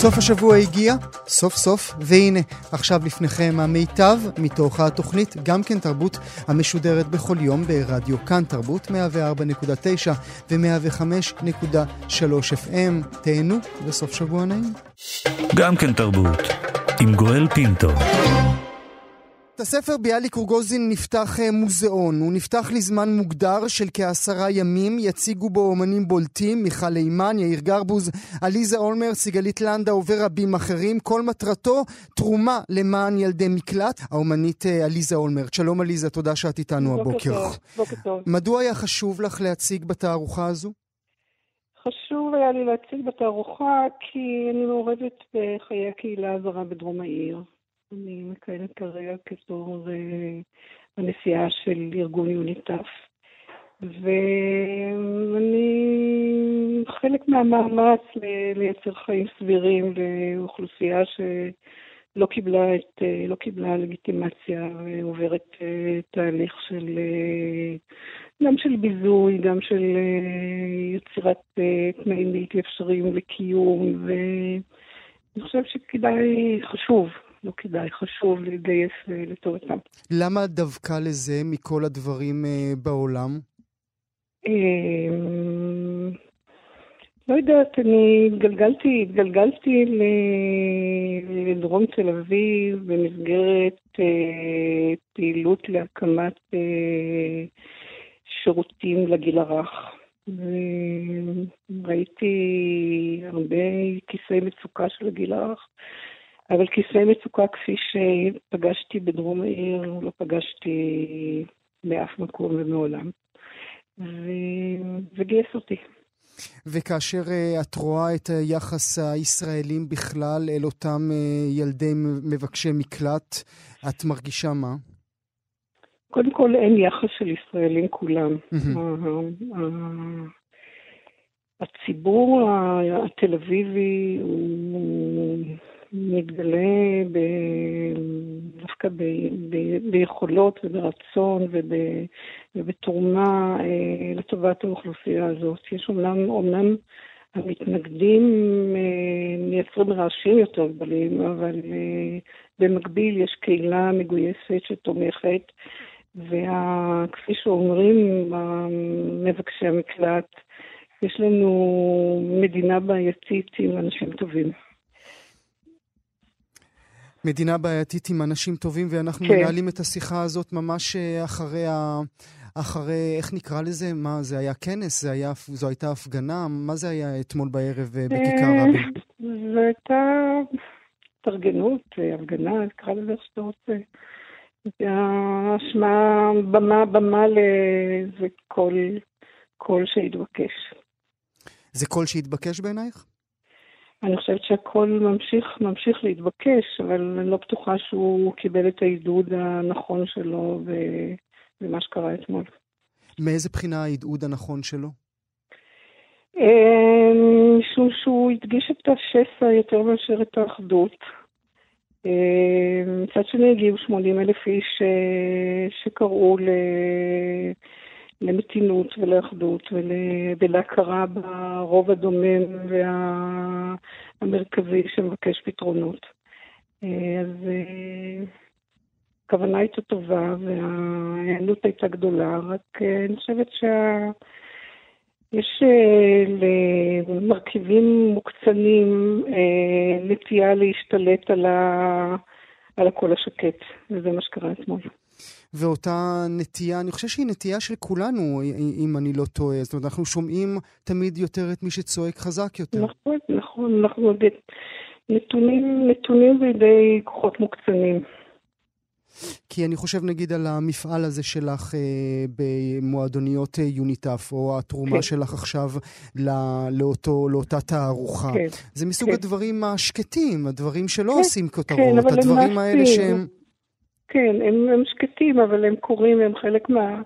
סוף השבוע הגיע, סוף סוף, והנה, עכשיו לפניכם המיטב מתוך התוכנית גם כן תרבות המשודרת בכל יום ברדיו כאן תרבות 104.9 ו-105.3 FM. תהנו וסוף שבוע נעים. גם כן תרבות, עם גואל פינטו. את הספר ביאליק רוגוזין נפתח אה, מוזיאון. הוא נפתח לזמן מוגדר של כעשרה ימים. יציגו בו אומנים בולטים, מיכל אימן, יאיר גרבוז, עליזה אולמר, סיגלית לנדאו ורבים אחרים. כל מטרתו תרומה למען ילדי מקלט. האומנית אה, עליזה אולמר. שלום עליזה, תודה שאת איתנו בוקר הבוקר. טוב, בוקר טוב. מדוע היה חשוב לך להציג בתערוכה הזו? חשוב היה לי להציג בתערוכה כי אני מעורבת בחיי הקהילה הזרה בדרום העיר. אני מכהנת כרגע כתור אה, הנשיאה של ארגון יוניטף. ואני חלק מהמאמץ לייצר חיים סבירים לאוכלוסייה שלא קיבלה, את, לא קיבלה לגיטימציה ועוברת אה, תהליך של אה, גם של ביזוי, גם של אה, יצירת תנאים בלתי אפשריים לקיום, ואני חושבת שכדאי, חשוב, לא כדאי, חשוב להתגייס לטובתם. למה דווקא לזה מכל הדברים אה, בעולם? אמ, לא יודעת, אני התגלגלתי, התגלגלתי לדרום תל אביב במסגרת אה, פעילות להקמת אה, שירותים לגיל הרך. וראיתי הרבה כיסי מצוקה של הגיל הרך, אבל כיסי מצוקה כפי שפגשתי בדרום העיר, לא פגשתי באף מקום ומעולם. ו- וגייס אותי. וכאשר אה, את רואה את היחס הישראלים בכלל אל אותם אה, ילדי מבקשי מקלט, את מרגישה מה? קודם כל אין יחס של ישראלים כולם. הציבור התל אביבי הוא מתגלה ב- דווקא ב- ב- ביכולות וברצון וב- ובתרומה אה, לטובת האוכלוסייה הזאת. יש אומנם, אומנם המתנגדים אה, מייצרים רעשים יותר גדולים, אבל אה, במקביל יש קהילה מגויסת שתומכת, וכפי שאומרים מבקשי המקלט, יש לנו מדינה בעייתית עם אנשים טובים. מדינה בעייתית עם אנשים טובים, ואנחנו כן. מנהלים את השיחה הזאת ממש אה, אחרי ה... אחרי, איך נקרא לזה? מה, זה היה כנס? זה היה, זו הייתה הפגנה? מה זה היה אתמול בערב אה, בכיכר אה, רבין? זו הייתה התארגנות, הפגנה, תקרא לזה איך שאתה רוצה. זה השמעה, במה, במה לאיזה קול, קול שהתבקש. זה קול שהתבקש בעינייך? אני חושבת שהקול ממשיך, ממשיך להתבקש, אבל אני לא בטוחה שהוא קיבל את העידוד הנכון שלו ומה שקרה אתמול. מאיזה בחינה העידוד הנכון שלו? אה, משום שהוא הדגיש את השסע יותר מאשר את האחדות. אה, מצד שני הגיעו 80 אלף איש אה, שקראו ל- למתינות ולאחדות ול- ולהכרה ברוב הדומם והמרכזי שמבקש פתרונות. אה, אז אה, הכוונה הייתה טובה וההיענות הייתה גדולה, רק אה, אני חושבת שה... למרכיבים מוקצנים נטייה להשתלט על, ה... על הקול השקט, וזה מה שקרה אתמול. ואותה נטייה, אני חושב שהיא נטייה של כולנו, אם אני לא טועה. זאת אומרת, אנחנו שומעים תמיד יותר את מי שצועק חזק יותר. נכון, נכון, אנחנו נתונים, נתונים בידי כוחות מוקצנים. כי אני חושב נגיד על המפעל הזה שלך אה, במועדוניות אה, יוניטף, או התרומה כן. שלך עכשיו לא, לאותו, לאותה תערוכה. כן. זה מסוג כן. הדברים השקטים, הדברים שלא כן. עושים כותרות, כן, הדברים האלה שהם... כן, הם, הם שקטים, אבל הם קורים, הם חלק, מה,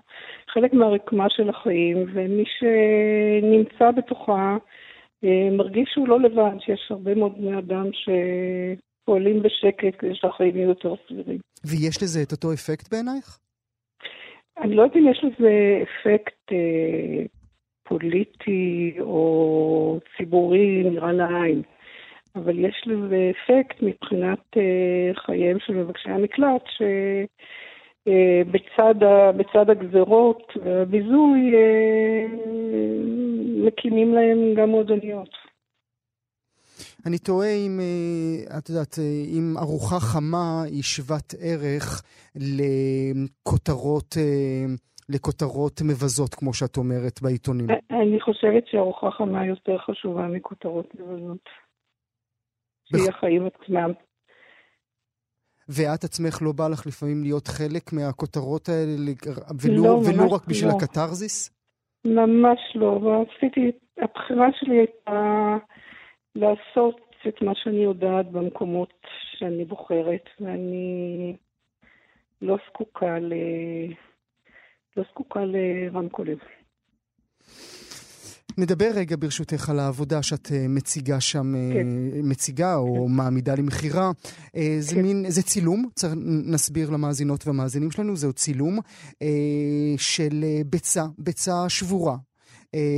חלק מהרקמה של החיים, ומי שנמצא בתוכה אה, מרגיש שהוא לא לבד, שיש הרבה מאוד בני אדם שפועלים בשקט כדי שהחיים יהיו יותר סבירים. ויש לזה את אותו אפקט בעינייך? אני לא יודעת אם יש לזה אפקט אה, פוליטי או ציבורי נראה לעין. אבל יש לזה אפקט מבחינת uh, חייהם של מבקשי המקלט, שבצד uh, הגזרות והביזוי uh, מקימים להם גם מועדוניות. אני תוהה אם, את יודעת, אם ארוחה חמה היא שוות ערך לכותרות, לכותרות מבזות, כמו שאת אומרת, בעיתונים. אני חושבת שארוחה חמה יותר חשובה מכותרות מבזות. שהיא החיים עצמם. ואת עצמך לא בא לך לפעמים להיות חלק מהכותרות האלה, ולא, לא, ולא רק בשביל לא. הקתרזיס? ממש לא. עשיתי, הבחירה שלי הייתה לעשות את מה שאני יודעת במקומות שאני בוחרת, ואני לא זקוקה ל... לא זקוקה לרמקולים. נדבר רגע ברשותך על העבודה שאת אה, מציגה שם, אה, כן. מציגה או כן. מעמידה למכירה. אה, זה כן. מין, זה צילום, צריך, נסביר למאזינות והמאזינים שלנו, זהו צילום של ביצה, ביצה שבורה.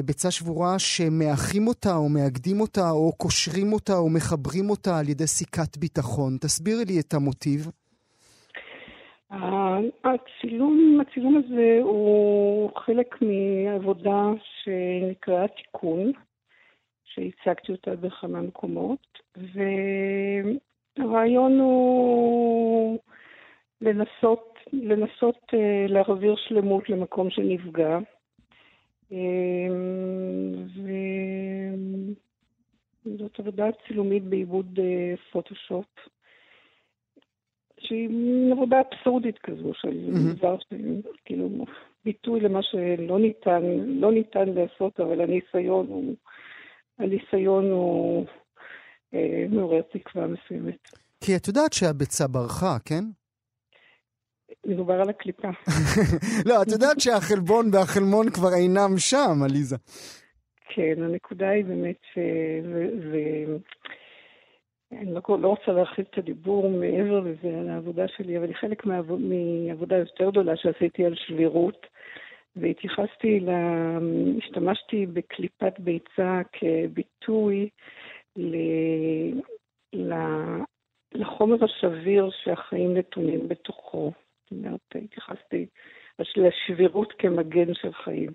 ביצה שבורה שמאחים אותה או מאגדים אותה או קושרים אותה או מחברים אותה על ידי סיכת ביטחון. תסבירי לי את המוטיב. הצילום, הצילום הזה הוא חלק מעבודה שנקראה תיקון, שהצגתי אותה בכמה מקומות, והרעיון הוא לנסות, לנסות אה, להעביר שלמות למקום שנפגע. אה, וזאת עבודה צילומית בעיבוד אה, פוטושופ. שהיא עבודה אבסורדית כזו, של דבר כאילו ביטוי למה שלא ניתן, לא ניתן לעשות, אבל הניסיון הוא, הניסיון הוא אה, מעורר תקווה מסוימת. כי את יודעת שהביצה ברחה, כן? מדובר על הקליפה. לא, את יודעת שהחלבון והחלמון כבר אינם שם, עליזה. כן, הנקודה היא באמת ש... ו... ו... אני לא, לא רוצה להרחיב את הדיבור מעבר לזה על העבודה שלי, אבל היא חלק מעבוד, מעבודה יותר גדולה שעשיתי על שבירות, והתייחסתי, ל... השתמשתי בקליפת ביצה כביטוי ל... ל... לחומר השביר שהחיים נתונים בתוכו. זאת אומרת, התייחסתי לשבירות כמגן של חיים.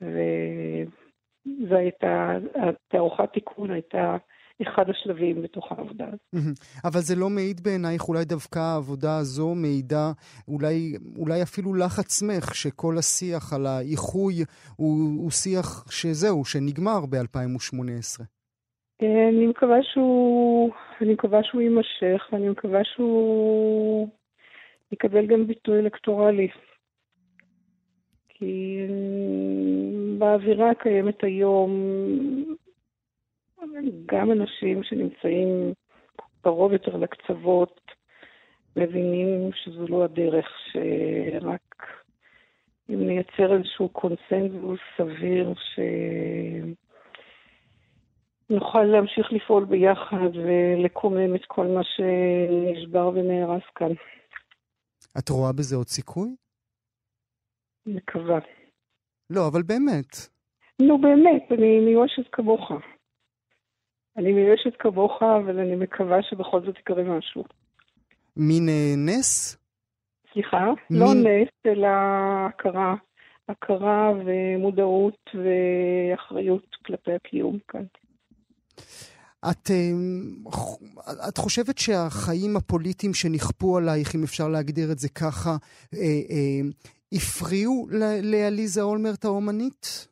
וזו הייתה, התערוכת תיקון הייתה אחד השלבים בתוך העבודה הזאת. אבל זה לא מעיד בעינייך, אולי דווקא העבודה הזו מעידה, אולי, אולי אפילו לך עצמך, שכל השיח על האיחוי הוא, הוא שיח שזהו, שנגמר ב-2018. אני מקווה שהוא, אני מקווה שהוא יימשך, ואני מקווה שהוא יקבל גם ביטוי אלקטורלי. כי באווירה הקיימת היום, גם אנשים שנמצאים קרוב יותר לקצוות מבינים שזו לא הדרך, שרק אם נייצר איזשהו קונסנזוס סביר, שנוכל להמשיך לפעול ביחד ולקומם את כל מה שנשבר ונהרס כאן. את רואה בזה עוד סיכוי? מקווה. לא, אבל באמת. נו, באמת, אני מיואשת כמוך. אני מיואשת כמוך, אבל אני מקווה שבכל זאת יקרה משהו. מין אה, נס? סליחה? מין... לא נס, אלא הכרה. הכרה ומודעות ואחריות כלפי הקיום כאן. את, אה, את חושבת שהחיים הפוליטיים שנכפו עלייך, אם אפשר להגדיר את זה ככה, אה, הפריעו לעליזה אולמרט האומנית?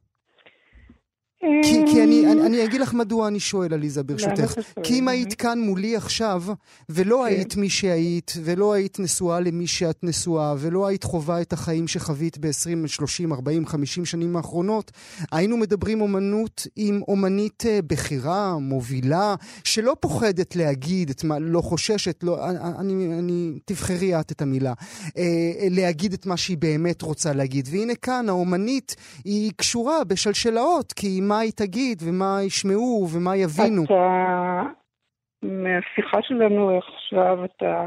כי, כי אני, אני, אני אגיד לך מדוע אני שואל, עליזה, ברשותך. כי אם היית כאן מולי עכשיו, ולא כן. היית מי שהיית, ולא היית נשואה למי שאת נשואה, ולא היית חווה את החיים שחווית ב-20, 30, 40, 50 שנים האחרונות, היינו מדברים אומנות עם אומנית אה, בכירה, מובילה, שלא פוחדת להגיד את מה, לא חוששת, לא, אני, אני, תבחרי את את המילה, אה, להגיד את מה שהיא באמת רוצה להגיד. והנה כאן, האומנית היא קשורה בשלשלאות, כי מה היא תגיד, ומה ישמעו, ומה יבינו. אתה, מהשיחה שלנו עכשיו, אתה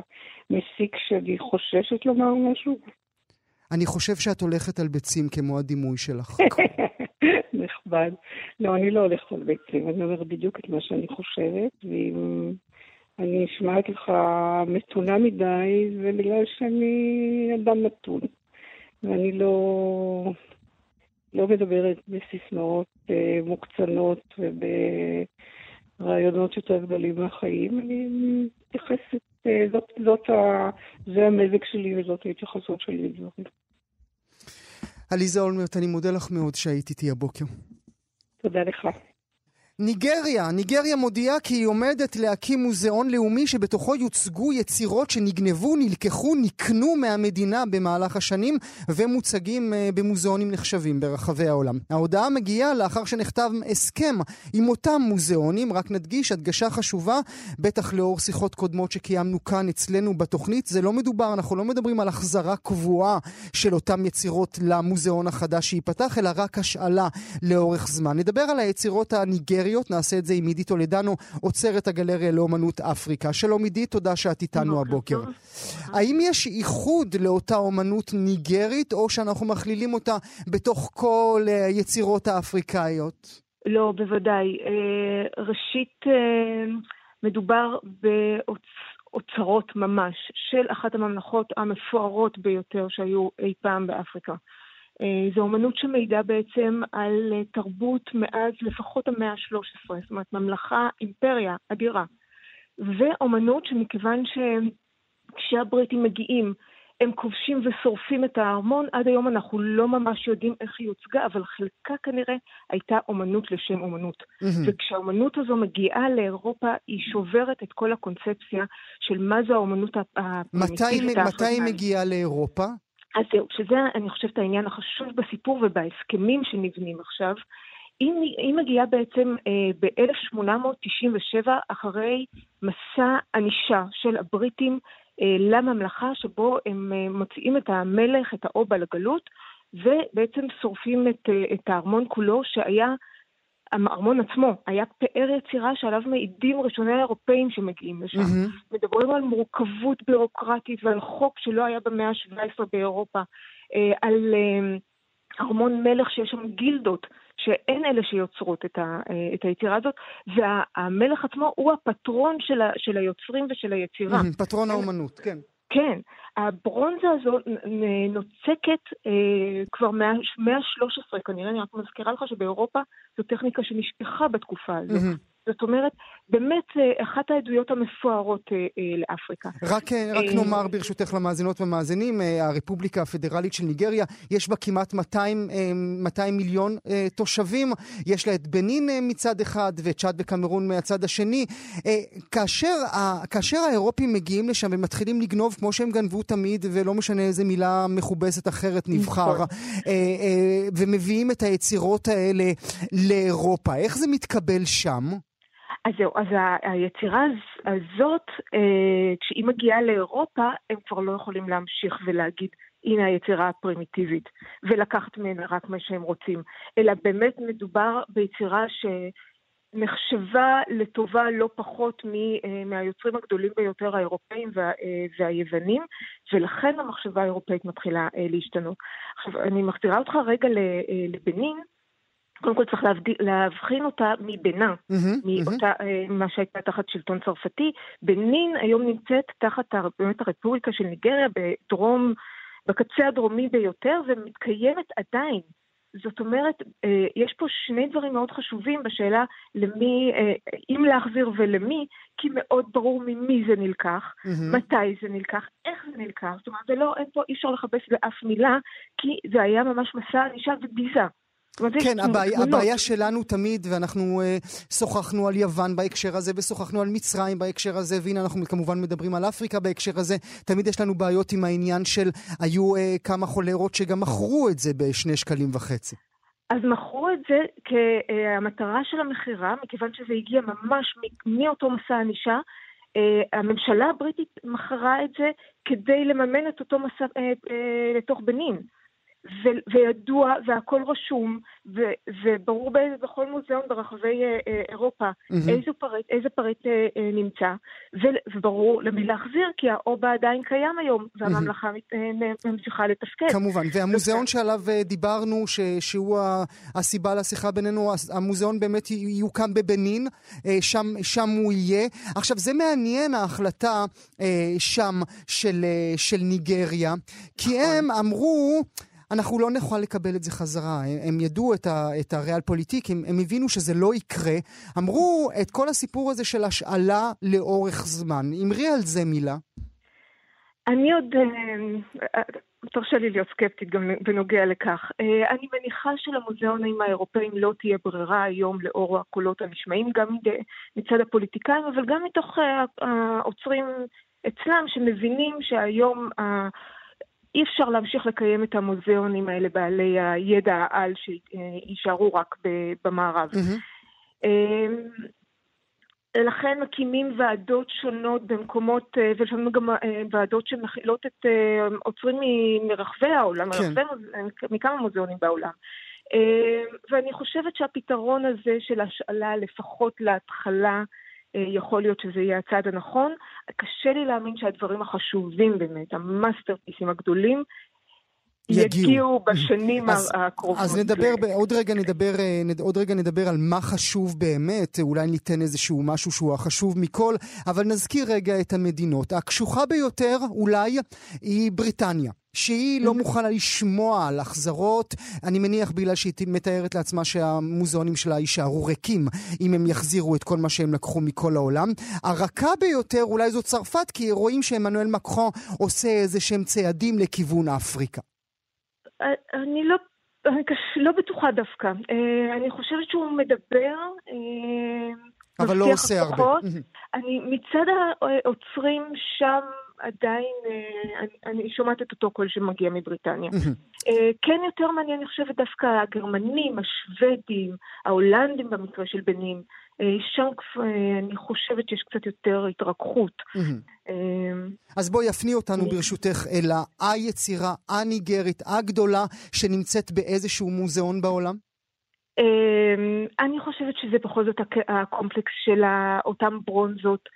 מסיק שאני חוששת לומר משהו? אני חושב שאת הולכת על ביצים כמו הדימוי שלך. נכבד. לא, אני לא הולכת על ביצים, אני אומרת בדיוק את מה שאני חושבת, ואם אני נשמעת לך מתונה מדי, זה בגלל שאני אדם מתון. ואני לא, לא מדברת בסיסמאות מוקצנות וברעיונות יותר גדולים מהחיים. אני מתייחסת, אה, זאת, זאת ה, זה המזג שלי וזאת ההתייחסות שלי לדברים. עליזה אולמרט, אני מודה לך מאוד שהיית איתי הבוקר. תודה לך. ניגריה, ניגריה מודיעה כי היא עומדת להקים מוזיאון לאומי שבתוכו יוצגו יצירות שנגנבו, נלקחו, נקנו מהמדינה במהלך השנים ומוצגים אה, במוזיאונים נחשבים ברחבי העולם. ההודעה מגיעה לאחר שנחתם הסכם עם אותם מוזיאונים, רק נדגיש, הדגשה חשובה, בטח לאור שיחות קודמות שקיימנו כאן אצלנו בתוכנית, זה לא מדובר, אנחנו לא מדברים על החזרה קבועה של אותם יצירות למוזיאון החדש שייפתח, אלא רק השאלה לאורך זמן. נדבר על היצירות הניגריות. ניגריות, נעשה את זה עם עידית טולדנו, עוצרת הגלריה לאומנות אפריקה. שלום עידית, תודה שאת איתנו הבוקר. האם יש איחוד לאותה אומנות ניגרית, או שאנחנו מכלילים אותה בתוך כל היצירות אה, האפריקאיות? לא, בוודאי. אה, ראשית, אה, מדובר באוצרות ממש של אחת הממלכות המפוארות ביותר שהיו אי פעם באפריקה. אה, זו אומנות שמעידה בעצם על אה, תרבות מאז לפחות המאה ה-13, זאת אומרת ממלכה, אימפריה אדירה. ואומנות שמכיוון שכשהבריטים מגיעים הם כובשים ושורפים את הארמון, עד היום אנחנו לא ממש יודעים איך היא הוצגה, אבל חלקה כנראה הייתה אומנות לשם אומנות. Mm-hmm. וכשהאומנות הזו מגיעה לאירופה, היא שוברת את כל הקונספציה של מה זו האומנות הפרימיטיבית. מתי היא מגיעה לאירופה? אז זהו, שזה אני חושבת העניין החשוב בסיפור ובהסכמים שנבנים עכשיו. היא, היא מגיעה בעצם אה, ב-1897 אחרי מסע ענישה של הבריטים אה, לממלכה, שבו הם אה, מוציאים את המלך, את האובה לגלות, ובעצם שורפים את, אה, את הארמון כולו, שהיה הארמון עצמו היה פאר יצירה שעליו מעידים ראשוני האירופאים שמגיעים לשם. Mm-hmm. מדברים על מורכבות ביורוקרטית ועל חוק שלא היה במאה ה-17 באירופה, אה, על אה, ארמון מלך שיש שם גילדות, שאין אלה שיוצרות את, ה, אה, את היצירה הזאת, והמלך עצמו הוא הפטרון של, ה, של היוצרים ושל היצירה. Mm-hmm, פטרון האומנות, כן. כן, הברונזה הזו נוצקת אה, כבר מאה ה-13 כנראה, אני רק מזכירה לך שבאירופה זו טכניקה שנשכחה בתקופה הזו. Mm-hmm. זאת אומרת, באמת אה, אחת העדויות המפוארות אה, אה, לאפריקה. רק, רק נאמר ברשותך למאזינות ומאזינים, הרפובליקה הפדרלית של ניגריה, יש בה כמעט 200, 200 מיליון תושבים, יש לה את בנין מצד אחד ואת צ'אד וקמרון מהצד השני. כאשר, כאשר האירופים מגיעים לשם ומתחילים לגנוב כמו שהם גנבו תמיד, ולא משנה איזה מילה מכובסת אחרת נבחר, נכון. ומביאים את היצירות האלה לאירופה, איך זה מתקבל שם? אז זהו, אז היצירה הזאת, אה, כשהיא מגיעה לאירופה, הם כבר לא יכולים להמשיך ולהגיד, הנה היצירה הפרימיטיבית, ולקחת ממנה רק מה שהם רוצים, אלא באמת מדובר ביצירה שנחשבה לטובה לא פחות אה, מהיוצרים הגדולים ביותר, האירופאים וה, אה, והיוונים, ולכן המחשבה האירופאית מתחילה להשתנות. עכשיו, אני מחזירה אותך רגע לבנין, קודם כל צריך להבדיל, להבחין אותה mm-hmm, מאותה, mm-hmm. מה שהייתה תחת שלטון צרפתי. בנין היום נמצאת תחת באמת הרפובליקה של ניגריה בדרום, בקצה הדרומי ביותר, ומתקיימת עדיין. זאת אומרת, אה, יש פה שני דברים מאוד חשובים בשאלה למי, אה, אם להחזיר ולמי, כי מאוד ברור ממי זה נלקח, mm-hmm. מתי זה נלקח, איך זה נלקח. זאת אומרת, זה לא, אין פה, אי אפשר לכבס באף מילה, כי זה היה ממש מסע ענישה וביזה. כן, הבעיה, הבעיה שלנו תמיד, ואנחנו uh, שוחחנו על יוון בהקשר הזה, ושוחחנו על מצרים בהקשר הזה, והנה אנחנו כמובן מדברים על אפריקה בהקשר הזה, תמיד יש לנו בעיות עם העניין של, היו uh, כמה חולרות שגם מכרו את זה בשני שקלים וחצי. אז מכרו את זה כהמטרה של המכירה, מכיוון שזה הגיע ממש מאותו מסע ענישה. הממשלה הבריטית מכרה את זה כדי לממן את אותו מסע לתוך בנין. ו- וידוע והכל רשום ו- וברור בכל מוזיאון ברחבי אה, אה, אירופה mm-hmm. איזה פריט, איזה פריט אה, אה, נמצא ו- וברור למי להחזיר כי האובה עדיין קיים היום והממלכה mm-hmm. ממשיכה לתפקד. כמובן, והמוזיאון שעליו אה, דיברנו ש- שהוא הסיבה לשיחה בינינו, המוזיאון באמת יוקם בבנין, אה, שם, שם הוא יהיה. עכשיו זה מעניין ההחלטה אה, שם של, אה, של ניגריה כי נכון. הם אמרו אנחנו לא נוכל לקבל את זה חזרה. הם, הם ידעו את, ה, את הריאל פוליטיק, הם, הם הבינו שזה לא יקרה. אמרו את כל הסיפור הזה של השאלה לאורך זמן. אמרי על זה מילה. אני עוד... אה, תרשה לי להיות סקפטית גם בנוגע לכך. אה, אני מניחה שלמוזיאונים האירופאים לא תהיה ברירה היום לאור הקולות הנשמעים, גם מצד הפוליטיקאים, אבל גם מתוך אה, העוצרים אצלם, שמבינים שהיום אי אפשר להמשיך לקיים את המוזיאונים האלה בעלי הידע העל שיישארו רק במערב. Mm-hmm. לכן מקימים ועדות שונות במקומות, אה, ולפעמים גם אה, ועדות שמכילות את עוצרים מרחבי העולם, כן. מרחבי, מכמה מוזיאונים בעולם. ואני חושבת שהפתרון הזה של השאלה, לפחות להתחלה, אה, יכול להיות שזה יהיה הצעד הנכון. קשה לי להאמין שהדברים החשובים באמת, המאסטרפיסים הגדולים, יגיעו, יגיעו בשנים אז, הקרובות. אז נדבר, ב, עוד, רגע נדבר, אה, עוד רגע נדבר על מה חשוב באמת, אולי ניתן איזשהו משהו שהוא החשוב מכל, אבל נזכיר רגע את המדינות. הקשוחה ביותר אולי היא בריטניה. שהיא לא מוכנה לשמוע על החזרות, אני מניח בגלל שהיא מתארת לעצמה שהמוזיאונים שלה יישארו ריקים אם הם יחזירו את כל מה שהם לקחו מכל העולם. הרכה ביותר אולי זו צרפת, כי רואים שעמנואל מקרון עושה איזה שהם צעדים לכיוון אפריקה. אני לא, לא בטוחה דווקא. אה, אני חושבת שהוא מדבר... אה, אבל לא עושה הרבה. אני מצד העוצרים שם עדיין, אה, אני, אני שומעת את אותו קול שמגיע מבריטניה. כן יותר מעניין, אני חושבת, דווקא הגרמנים, השוודים, ההולנדים במקרה של בנים. שם אני חושבת שיש קצת יותר התרככות. אז בואי יפני אותנו ברשותך אל היצירה הניגרית הגדולה שנמצאת באיזשהו מוזיאון בעולם. אני חושבת שזה בכל זאת הקומפלקס של אותם ברונזות,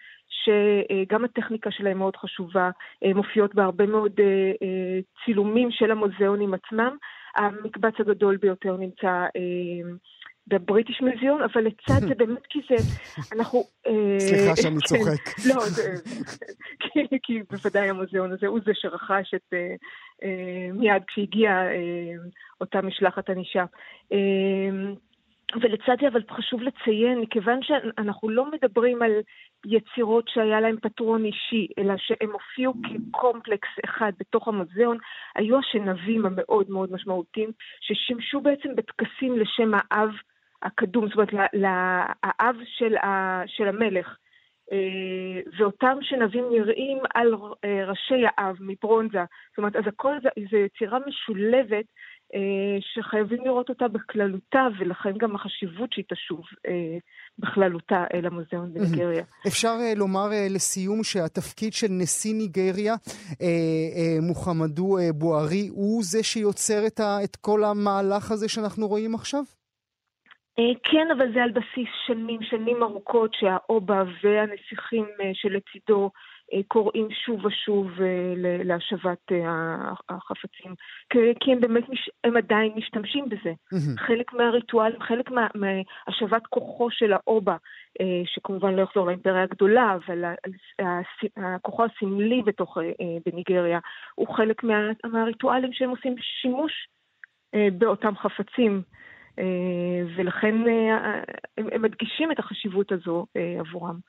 שגם הטכניקה שלהם מאוד חשובה, מופיעות בהרבה מאוד אה, אה, צילומים של המוזיאונים עצמם. המקבץ הגדול ביותר נמצא בבריטיש מוזיאון, אבל לצד זה באמת כי זה, אנחנו... אה, סליחה שאני כן. צוחק. לא, כי בוודאי המוזיאון הזה הוא זה שרכש את... אה, אה, מיד כשהגיעה אותה משלחת ענישה. ולצד זה אבל חשוב לציין, מכיוון שאנחנו לא מדברים על יצירות שהיה להם פטרון אישי, אלא שהם הופיעו כקומפלקס אחד בתוך המוזיאון, היו השנבים המאוד מאוד משמעותיים, ששימשו בעצם בטקסים לשם האב הקדום, זאת אומרת, לאב של, ה, של המלך. אה, ואותם שנבים נראים על אה, ראשי האב מברונזה. זאת אומרת, אז הכל זה, זה יצירה משולבת שחייבים לראות אותה בכללותה, ולכן גם החשיבות שהיא תשוב בכללותה אל המוזיאון בניגריה. אפשר לומר לסיום שהתפקיד של נשיא ניגריה, מוחמדו בוארי, הוא זה שיוצר את כל המהלך הזה שאנחנו רואים עכשיו? אה, כן, אבל זה על בסיס שנים, שנים ארוכות שהאובה והנסיכים אה, שלצידו אה, קוראים שוב ושוב להשבת החפצים, כי הם באמת, הם עדיין משתמשים בזה. חלק מהריטואל, חלק מהשבת כוחו של האובה, שכמובן לא יחזור לאימפריה הגדולה, אבל הכוחו הסמלי בתוך, בניגריה, הוא חלק מה, מהריטואלים שהם עושים שימוש באותם חפצים. אה, ולכן אה, הם מדגישים את החשיבות הזו אה, עבורם.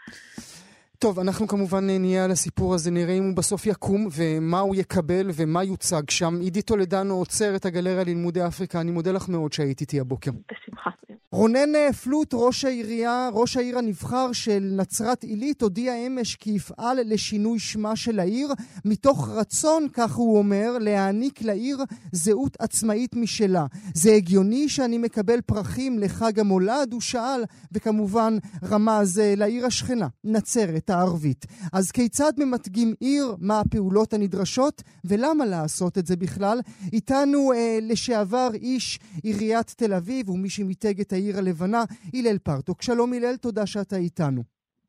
טוב, אנחנו כמובן נהיה על הסיפור הזה, נראה אם הוא בסוף יקום ומה הוא יקבל ומה יוצג שם. עידית טולדנו עוצר את הגלריה ללימודי אפריקה, אני מודה לך מאוד שהיית איתי הבוקר. בשמחה. רונן אה, פלוט, ראש העירייה, ראש העיר הנבחר של נצרת עילית, הודיע אמש כי יפעל לשינוי שמה של העיר, מתוך רצון, כך הוא אומר, להעניק לעיר זהות עצמאית משלה. זה הגיוני שאני מקבל פרחים לחג המולד? הוא שאל, וכמובן רמז אה, לעיר השכנה, נצרת הערבית. אז כיצד ממתגים עיר? מה הפעולות הנדרשות? ולמה לעשות את זה בכלל? איתנו אה, לשעבר איש עיריית תל אביב, ומי שמיתג את העיר הלבנה, הלל פרטוק. שלום הלל, תודה שאתה איתנו.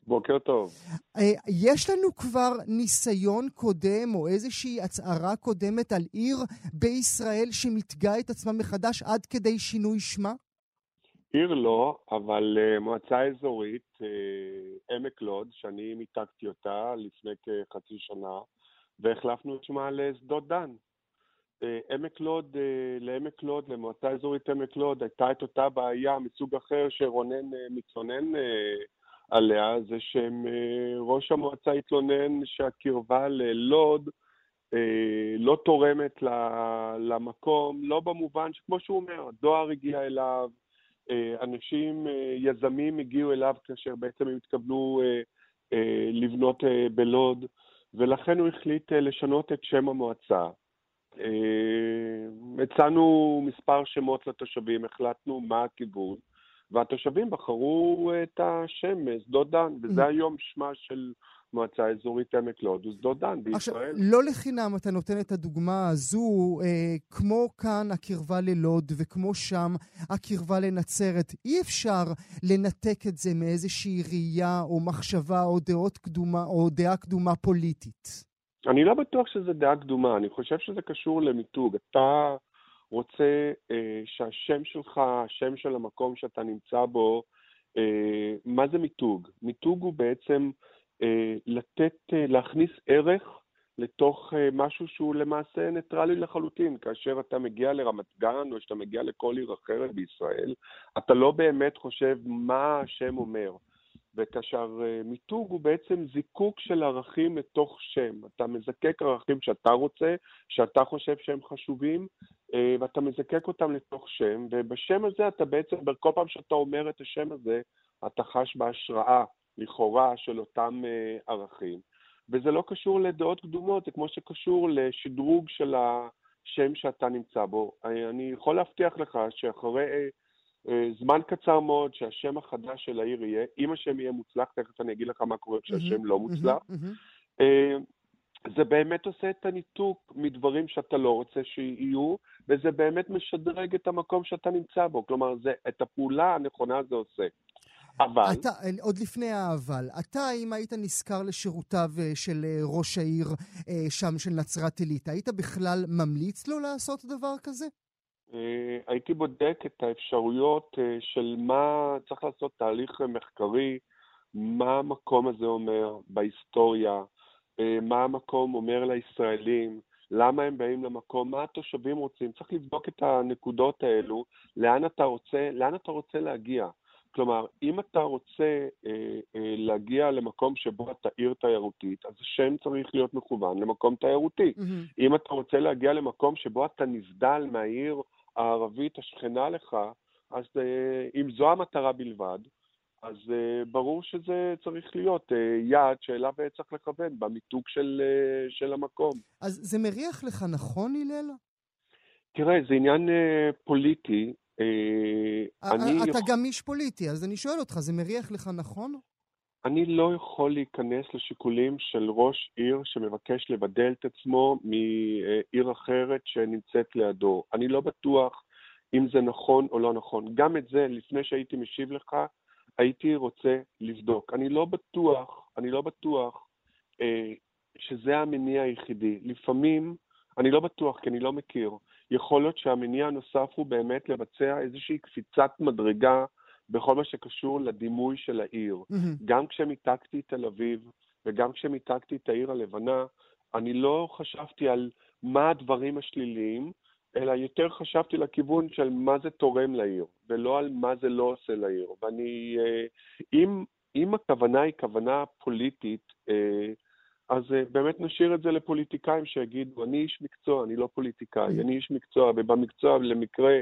בוקר טוב. אה, יש לנו כבר ניסיון קודם או איזושהי הצהרה קודמת על עיר בישראל שמתגה את עצמה מחדש עד כדי שינוי שמה? עיר לא, אבל uh, מועצה אזורית, uh, עמק לוד, שאני מיתגתי אותה לפני כחצי שנה, והחלפנו את שמה לשדות דן. Uh, עמק לוד, לעמק לוד, למועצה אזורית עמק לוד, הייתה את אותה בעיה מסוג אחר שרונן מתלונן עליה, זה שראש המועצה התלונן שהקרבה ללוד לא תורמת למקום, לא במובן שכמו שהוא אומר, הדואר הגיע אליו, אה, אנשים, אה, יזמים הגיעו אליו כאשר בעצם הם התכוונו אה, לבנות בלוד, ולכן הוא החליט לשנות את שם המועצה. הצענו מספר שמות לתושבים, החלטנו מה הכיוון, והתושבים בחרו את השם שדות דן, וזה mm. היום שמה של מועצה אזורית עמק לוד ושדות דן בישראל. עכשיו, לא לחינם אתה נותן את הדוגמה הזו, אה, כמו כאן הקרבה ללוד וכמו שם הקרבה לנצרת. אי אפשר לנתק את זה מאיזושהי ראייה או מחשבה או דעות קדומה או דעה קדומה פוליטית. אני לא בטוח שזה דעה קדומה, אני חושב שזה קשור למיתוג. אתה רוצה אה, שהשם שלך, השם של המקום שאתה נמצא בו, אה, מה זה מיתוג? מיתוג הוא בעצם לתת, אה, להכניס ערך לתוך אה, משהו שהוא למעשה ניטרלי לחלוטין. כאשר אתה מגיע לרמת גן או שאתה מגיע לכל עיר אחרת בישראל, אתה לא באמת חושב מה השם אומר. וכאשר מיתוג הוא בעצם זיקוק של ערכים לתוך שם. אתה מזקק ערכים שאתה רוצה, שאתה חושב שהם חשובים, ואתה מזקק אותם לתוך שם, ובשם הזה אתה בעצם, כל פעם שאתה אומר את השם הזה, אתה חש בהשראה לכאורה של אותם אה, ערכים. וזה לא קשור לדעות קדומות, זה כמו שקשור לשדרוג של השם שאתה נמצא בו. אני יכול להבטיח לך שאחרי אה, זמן קצר מאוד שהשם החדש של העיר יהיה, אם השם יהיה מוצלח, תכף אני אגיד לך מה קורה כשהשם לא מוצלח, אה, זה באמת עושה את הניתוק מדברים שאתה לא רוצה שיהיו, וזה באמת משדרג את המקום שאתה נמצא בו. כלומר, זה, את הפעולה הנכונה זה עושה. אבל... אתה, עוד לפני האבל, אתה, אם היית נשכר לשירותיו אה, של אה, ראש העיר אה, שם, של נצרת עילית, היית בכלל ממליץ לו לעשות דבר כזה? הייתי בודק את האפשרויות של מה צריך לעשות תהליך מחקרי, מה המקום הזה אומר בהיסטוריה, מה המקום אומר לישראלים, למה הם באים למקום, מה התושבים רוצים. צריך לבדוק את הנקודות האלו, לאן אתה רוצה, לאן אתה רוצה להגיע. כלומר, אם אתה רוצה אה, אה, להגיע למקום שבו אתה עיר תיירותית, אז השם צריך להיות מכוון למקום תיירותי. Mm-hmm. אם אתה רוצה להגיע למקום שבו אתה נבדל מהעיר הערבית השכנה לך, אז אה, אם זו המטרה בלבד, אז uh, ברור שזה צריך להיות uh, יעד שאליו צריך לכוון במיתוג של, uh, של המקום. אז זה מריח לך נכון, הלל? תראה, זה עניין uh, פוליטי. אה, אני... אתה גם איש פוליטי, אז אני שואל אותך, זה מריח לך נכון? אני לא יכול להיכנס לשיקולים של ראש עיר שמבקש לבדל את עצמו מעיר אחרת שנמצאת לידו. אני לא בטוח אם זה נכון או לא נכון. גם את זה, לפני שהייתי משיב לך, הייתי רוצה לבדוק. אני לא בטוח, אני לא בטוח אה, שזה המניע היחידי. לפעמים, אני לא בטוח, כי אני לא מכיר. יכול להיות שהמניע הנוסף הוא באמת לבצע איזושהי קפיצת מדרגה בכל מה שקשור לדימוי של העיר. Mm-hmm. גם כשמיתגתי את תל אביב וגם כשמיתגתי את העיר הלבנה, אני לא חשבתי על מה הדברים השליליים, אלא יותר חשבתי לכיוון של מה זה תורם לעיר, ולא על מה זה לא עושה לעיר. ואני, אה, אם אם הכוונה היא כוונה פוליטית, אז באמת נשאיר את זה לפוליטיקאים שיגידו, אני איש מקצוע, אני לא פוליטיקאי, אני איש מקצוע, ובמקצוע, למקרה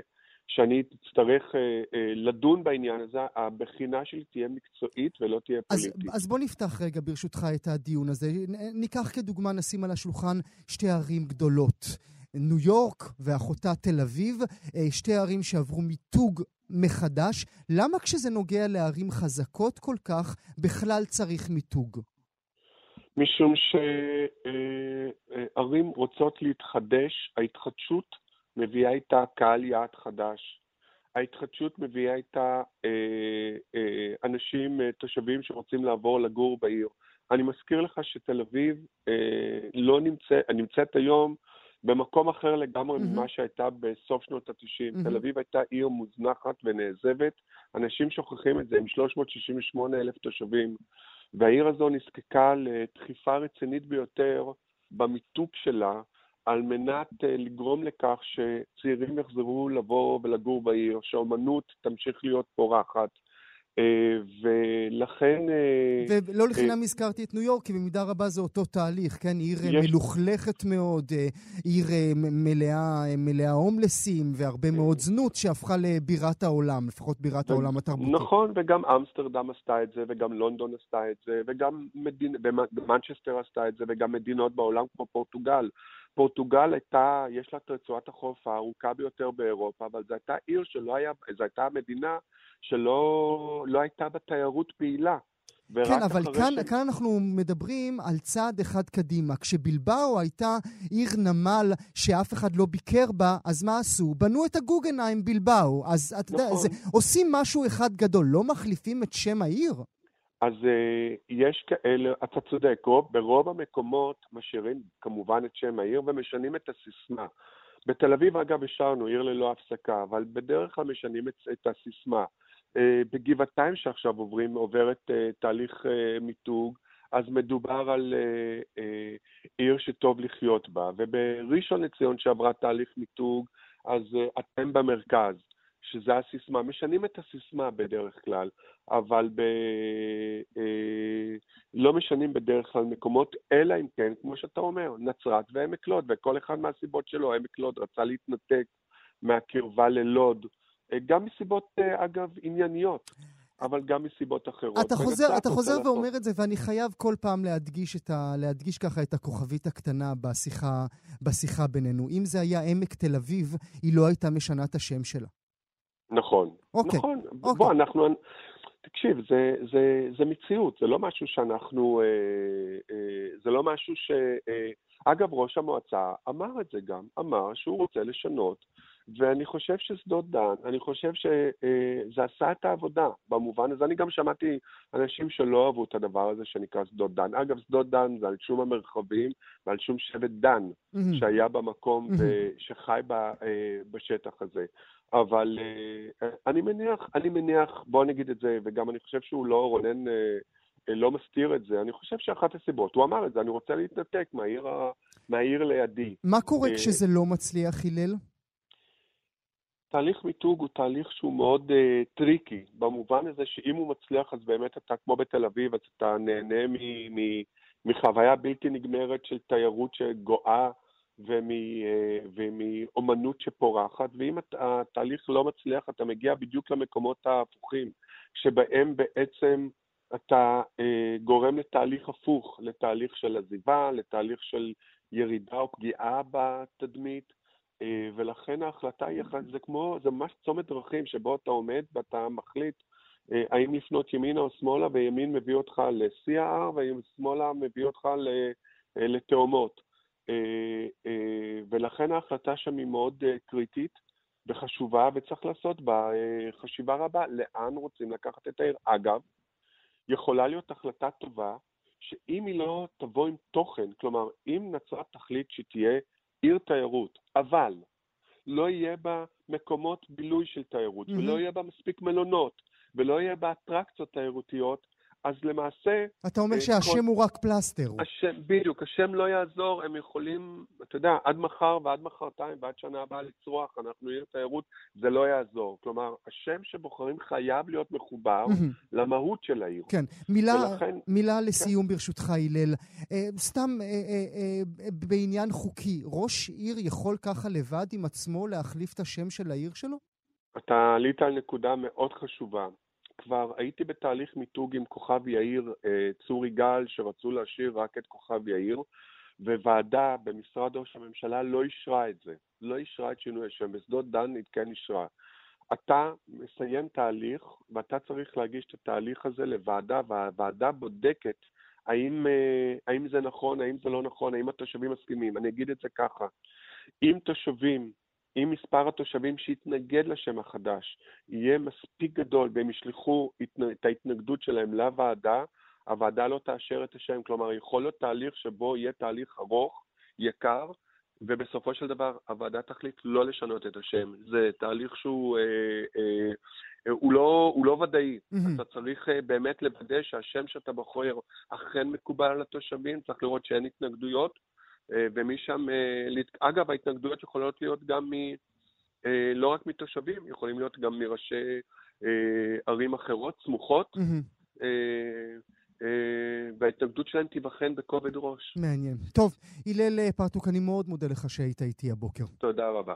שאני אצטרך אה, אה, לדון בעניין הזה, הבחינה שלי תהיה מקצועית ולא תהיה פוליטית. אז, אז בוא נפתח רגע ברשותך את הדיון הזה. ניקח כדוגמה, נשים על השולחן שתי ערים גדולות. ניו יורק ואחותה תל אביב, אה, שתי ערים שעברו מיתוג מחדש. למה כשזה נוגע לערים חזקות כל כך, בכלל צריך מיתוג? משום שערים רוצות להתחדש, ההתחדשות מביאה איתה קהל יעד חדש. ההתחדשות מביאה איתה אה, אה, אנשים, אה, תושבים שרוצים לעבור לגור בעיר. אני מזכיר לך שתל אביב אה, לא נמצא, נמצאת היום במקום אחר לגמרי mm-hmm. ממה שהייתה בסוף שנות ה-90. Mm-hmm. תל אביב הייתה עיר מוזנחת ונעזבת. אנשים שוכחים את זה, עם 368 אלף תושבים. והעיר הזו נזקקה לדחיפה רצינית ביותר במיתוג שלה, על מנת אה, לגרום לכך שצעירים יחזרו לבוא ולגור בעיר, שהאומנות תמשיך להיות פורחת. אה, ולכן... אה, ולא לחינם הזכרתי את ניו יורק, כי במידה רבה זה אותו תהליך, כן? עיר יש... מלוכלכת מאוד, עיר מלאה, מלאה הומלסים והרבה מאוד זנות שהפכה לבירת העולם, לפחות בירת ו... העולם התרבותי. נכון, וגם אמסטרדם עשתה את זה, וגם לונדון עשתה את זה, וגם מדינ... מנצ'סטר עשתה את זה, וגם מדינות בעולם כמו פורטוגל. פורטוגל הייתה, יש לה את רצועת החוף הארוכה ביותר באירופה, אבל זו הייתה עיר שלא היה, זו הייתה מדינה שלא לא הייתה בה תיירות פעילה. כן, אבל כאן, ש... כאן אנחנו מדברים על צעד אחד קדימה. כשבלבאו הייתה עיר נמל שאף אחד לא ביקר בה, אז מה עשו? בנו את הגוגנהיים בלבאו. אז אתה נכון. יודע, זה, עושים משהו אחד גדול, לא מחליפים את שם העיר? אז uh, יש כאלה, אתה צודק, רוב, ברוב המקומות משאירים כמובן את שם העיר ומשנים את הסיסמה. בתל אביב, אגב, השארנו עיר ללא הפסקה, אבל בדרך כלל משנים את, את הסיסמה. Uh, בגבעתיים שעכשיו עוברים, עוברת uh, תהליך uh, מיתוג, אז מדובר על עיר שטוב לחיות בה. ובראשון לציון שעברה תהליך מיתוג, אז אתם במרכז. שזה הסיסמה, משנים את הסיסמה בדרך כלל, אבל ב... אה, לא משנים בדרך כלל מקומות, אלא אם כן, כמו שאתה אומר, נצרת ועמק לוד, וכל אחד מהסיבות שלו, עמק לוד רצה להתנתק מהקרבה ללוד, אה, גם מסיבות, אה, אגב, ענייניות. אבל גם מסיבות אחרות. אתה חוזר, אתה חוזר ואומר את זה, ואני חייב כל פעם להדגיש, ה, להדגיש ככה את הכוכבית הקטנה בשיחה, בשיחה בינינו. אם זה היה עמק תל אביב, היא לא הייתה משנה את השם שלה. נכון. אוקיי. נכון. אוקיי. בוא, אנחנו... תקשיב, זה, זה, זה מציאות, זה לא משהו שאנחנו... אה, אה, זה לא משהו ש... אה, אגב, ראש המועצה אמר את זה גם, אמר שהוא רוצה לשנות, ואני חושב ששדות דן, אני חושב שזה עשה את העבודה במובן הזה. אני גם שמעתי אנשים שלא אהבו את הדבר הזה שנקרא שדות דן. אגב, שדות דן זה על שום המרחבים ועל שום שבט דן mm-hmm. שהיה במקום mm-hmm. ושחי בשטח הזה. אבל uh, אני מניח, אני מניח, בוא נגיד את זה, וגם אני חושב שהוא לא, רונן לא מסתיר את זה, אני חושב שאחת הסיבות, הוא אמר את זה, אני רוצה להתנתק מהעיר, מהעיר לידי. מה קורה כשזה לא מצליח, הלל? תהליך מיתוג הוא תהליך שהוא מאוד אה, tricky, במובן הזה שאם הוא מצליח, אז באמת אתה, כמו בתל אביב, אז אתה נהנה מ, מ, מחוויה בלתי נגמרת של תיירות שגואה אה, ומאומנות שפורחת, ואם התהליך לא מצליח, אתה מגיע בדיוק למקומות ההפוכים, שבהם בעצם אתה אה, גורם לתהליך הפוך, לתהליך של עזיבה, לתהליך של ירידה או פגיעה בתדמית, ולכן ההחלטה היא, זה כמו, זה ממש צומת דרכים שבו אתה עומד ואתה מחליט האם לפנות ימינה או שמאלה, וימין מביא אותך לשיא ההר, ושמאלה מביא אותך לתאומות. אה, אה, ולכן ההחלטה שם היא מאוד אה, קריטית וחשובה, וצריך לעשות בה חשיבה רבה לאן רוצים לקחת את העיר. אגב, יכולה להיות החלטה טובה, שאם היא לא תבוא עם תוכן, כלומר, אם נצרת תחליט שתהיה עיר תיירות, אבל לא יהיה בה מקומות בילוי של תיירות, mm-hmm. ולא יהיה בה מספיק מלונות, ולא יהיה בה אטרקציות תיירותיות, אז למעשה... אתה אומר שהשם כל... הוא רק פלסטר. השם, בדיוק, השם לא יעזור, הם יכולים, אתה יודע, עד מחר ועד מחרתיים ועד שנה הבאה לצרוח, אנחנו עיר תיירות, זה לא יעזור. כלומר, השם שבוחרים חייב להיות מחובר למהות של העיר. כן, מילה, ולכן... מילה כן. לסיום כן. ברשותך, הלל. אה, סתם אה, אה, אה, בעניין חוקי, ראש עיר יכול ככה לבד עם עצמו להחליף את השם של העיר שלו? אתה עלית על נקודה מאוד חשובה. כבר הייתי בתהליך מיתוג עם כוכב יאיר, אה, צור יגאל, שרצו להשאיר רק את כוכב יאיר, וועדה במשרד ראש הממשלה לא אישרה את זה, לא אישרה את שינוי השם, בשדות דן היא כן אישרה. אתה מסיים תהליך, ואתה צריך להגיש את התהליך הזה לוועדה, והוועדה בודקת האם, אה, האם זה נכון, האם זה לא נכון, האם התושבים מסכימים. אני אגיד את זה ככה, אם תושבים אם מספר התושבים שיתנגד לשם החדש יהיה מספיק גדול והם ישלחו את ההתנגדות שלהם לוועדה, הוועדה לא תאשר את השם. כלומר, יכול להיות תהליך שבו יהיה תהליך ארוך, יקר, ובסופו של דבר הוועדה תחליט לא לשנות את השם. זה תהליך שהוא אה, אה, אה, הוא לא, הוא לא ודאי. Mm-hmm. אתה צריך אה, באמת לוודא שהשם שאתה בוחר אכן מקובל על התושבים, צריך לראות שאין התנגדויות. אה, ומשם, אה, אגב, ההתנגדויות יכולות להיות גם מ... אה, לא רק מתושבים, יכולים להיות גם מראשי ערים אחרות, סמוכות. Mm-hmm. וההתנגדות שלהם תיבחן בכובד ראש. מעניין. טוב, הלל פרטוק, אני מאוד מודה לך שהיית איתי הבוקר. תודה רבה.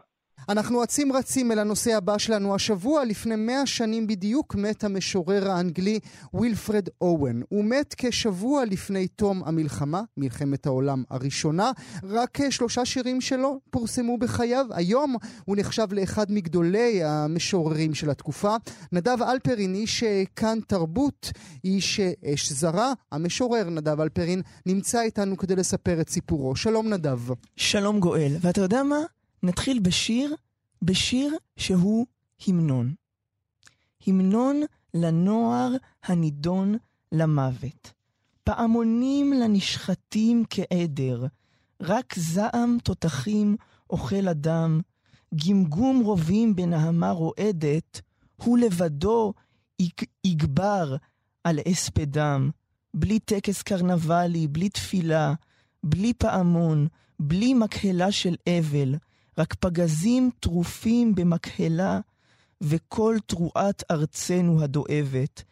אנחנו אצים רצים אל הנושא הבא שלנו. השבוע, לפני מאה שנים בדיוק, מת המשורר האנגלי וילפרד אוון. הוא מת כשבוע לפני תום המלחמה, מלחמת העולם הראשונה. רק שלושה שירים שלו פורסמו בחייו. היום הוא נחשב לאחד מגדולי המשוררים של התקופה. נדב אלפרין, איש כאן תרבות, איש אש זרה. המשורר נדב אלפרין נמצא איתנו כדי לספר את סיפורו. שלום נדב. שלום גואל. ואתה יודע מה? נתחיל בשיר, בשיר שהוא המנון. המנון לנוער הנידון למוות. פעמונים לנשחטים כעדר, רק זעם תותחים אוכל אדם, גמגום רובים בנהמה רועדת, הוא לבדו יגבר על אספדם, בלי טקס קרנבלי, בלי תפילה, בלי פעמון, בלי מקהלה של אבל, רק פגזים טרופים במקהלה, וכל תרועת ארצנו הדואבת.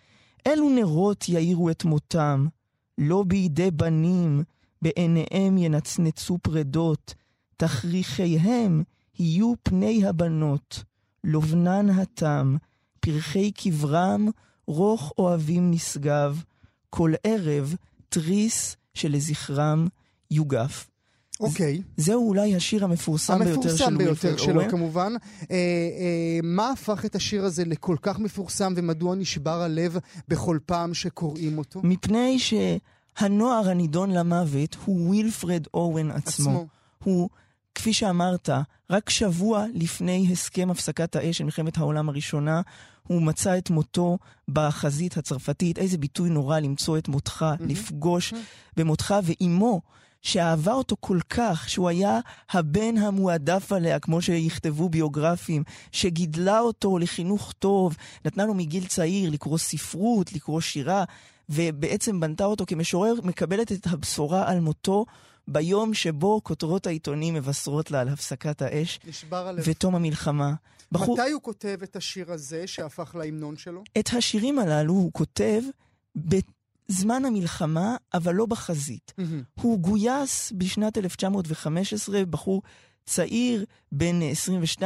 אלו נרות יאירו את מותם, לא בידי בנים, בעיניהם ינצנצו פרדות, תכריכיהם יהיו פני הבנות, לובנן התם, פרחי קברם, רוך אוהבים נשגב, כל ערב תריס שלזכרם יוגף. אוקיי. זהו אולי השיר המפורסם, ביותר של. המפורסם ביותר שלו כמובן. אה, אה, מה הפך את השיר הזה לכל כך מפורסם ומדוע נשבר הלב בכל פעם שקוראים אותו? מפני שהנוער הנידון למוות הוא ווילפרד אוהן עצמו. עצמו. הוא, כפי שאמרת, רק שבוע לפני הסכם הפסקת האש של מלחמת העולם הראשונה, הוא מצא את מותו בחזית הצרפתית. איזה ביטוי נורא למצוא את מותך, mm-hmm. לפגוש mm-hmm. במותך, ואימו. שאהבה אותו כל כך, שהוא היה הבן המועדף עליה, כמו שיכתבו ביוגרפים, שגידלה אותו לחינוך טוב, נתנה לו מגיל צעיר לקרוא ספרות, לקרוא שירה, ובעצם בנתה אותו כמשורר, מקבלת את הבשורה על מותו ביום שבו כותרות העיתונים מבשרות לה על הפסקת האש ותום המלחמה. בחור... מתי הוא כותב את השיר הזה שהפך להמנון שלו? את השירים הללו הוא כותב זמן המלחמה, אבל לא בחזית. Mm-hmm. הוא גויס בשנת 1915, בחור צעיר, בן 22-23,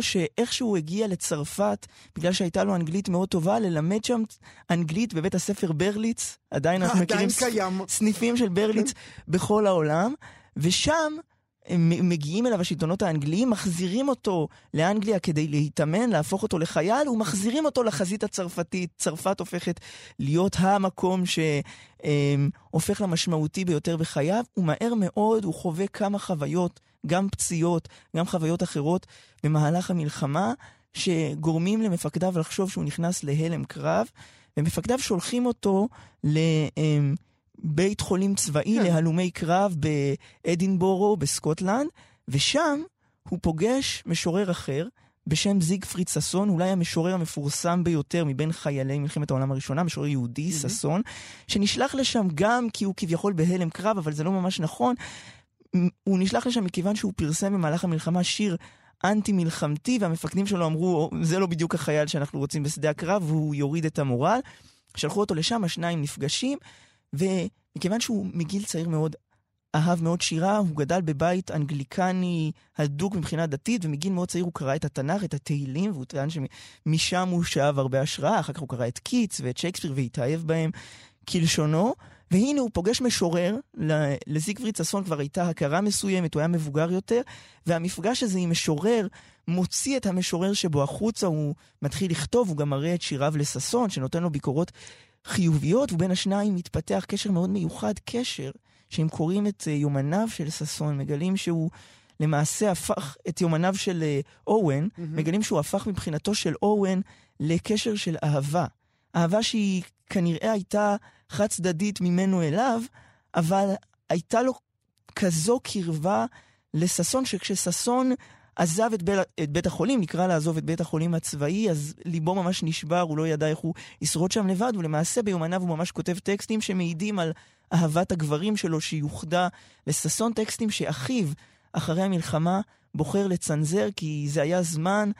שאיכשהו הגיע לצרפת, בגלל שהייתה לו אנגלית מאוד טובה, ללמד שם אנגלית בבית הספר ברליץ. עדיין אנחנו מכירים סניפים של ברליץ בכל העולם. ושם הם מגיעים אליו השלטונות האנגליים, מחזירים אותו לאנגליה כדי להתאמן, להפוך אותו לחייל, ומחזירים אותו לחזית הצרפתית. צרפת הופכת להיות המקום שהופך למשמעותי ביותר בחייו, ומהר מאוד הוא חווה כמה חוויות, גם פציעות, גם חוויות אחרות, במהלך המלחמה, שגורמים למפקדיו לחשוב שהוא נכנס להלם קרב, ומפקדיו שולחים אותו ל... בית חולים צבאי כן. להלומי קרב באדינבורו בסקוטלנד, ושם הוא פוגש משורר אחר בשם זיגפריד ששון, אולי המשורר המפורסם ביותר מבין חיילי מלחמת העולם הראשונה, משורר יהודי, mm-hmm. ששון, שנשלח לשם גם כי הוא כביכול בהלם קרב, אבל זה לא ממש נכון. הוא נשלח לשם מכיוון שהוא פרסם במהלך המלחמה שיר אנטי-מלחמתי, והמפקדים שלו אמרו, זה לא בדיוק החייל שאנחנו רוצים בשדה הקרב, והוא יוריד את המורל. שלחו אותו לשם, השניים נפגשים, ומכיוון שהוא מגיל צעיר מאוד אהב מאוד שירה, הוא גדל בבית אנגליקני הדוק מבחינה דתית, ומגיל מאוד צעיר הוא קרא את התנ"ך, את התהילים, והוא טען שמשם הוא שאב הרבה השראה, אחר כך הוא קרא את קיטס ואת שייקספיר והתאהב בהם כלשונו. והנה הוא פוגש משורר, לזיגפריד ששון כבר הייתה הכרה מסוימת, הוא היה מבוגר יותר, והמפגש הזה עם משורר מוציא את המשורר שבו החוצה, הוא מתחיל לכתוב, הוא גם מראה את שיריו לששון, שנותן לו ביקורות חיוביות, ובין השניים מתפתח קשר מאוד מיוחד, קשר שאם קוראים את אה, יומניו של ששון, מגלים שהוא למעשה הפך את יומניו של אה, אוהן, mm-hmm. מגלים שהוא הפך מבחינתו של אוהן לקשר של אהבה. אהבה שהיא כנראה הייתה חד צדדית ממנו אליו, אבל הייתה לו כזו קרבה לששון, שכשששון עזב את, ב... את בית החולים, נקרא לעזוב את בית החולים הצבאי, אז ליבו ממש נשבר, הוא לא ידע איך הוא ישרוד שם לבד, ולמעשה ביומניו הוא ממש כותב טקסטים שמעידים על אהבת הגברים שלו שיוחדה לששון, טקסטים שאחיו, אחרי המלחמה, בוחר לצנזר, כי זה היה זמן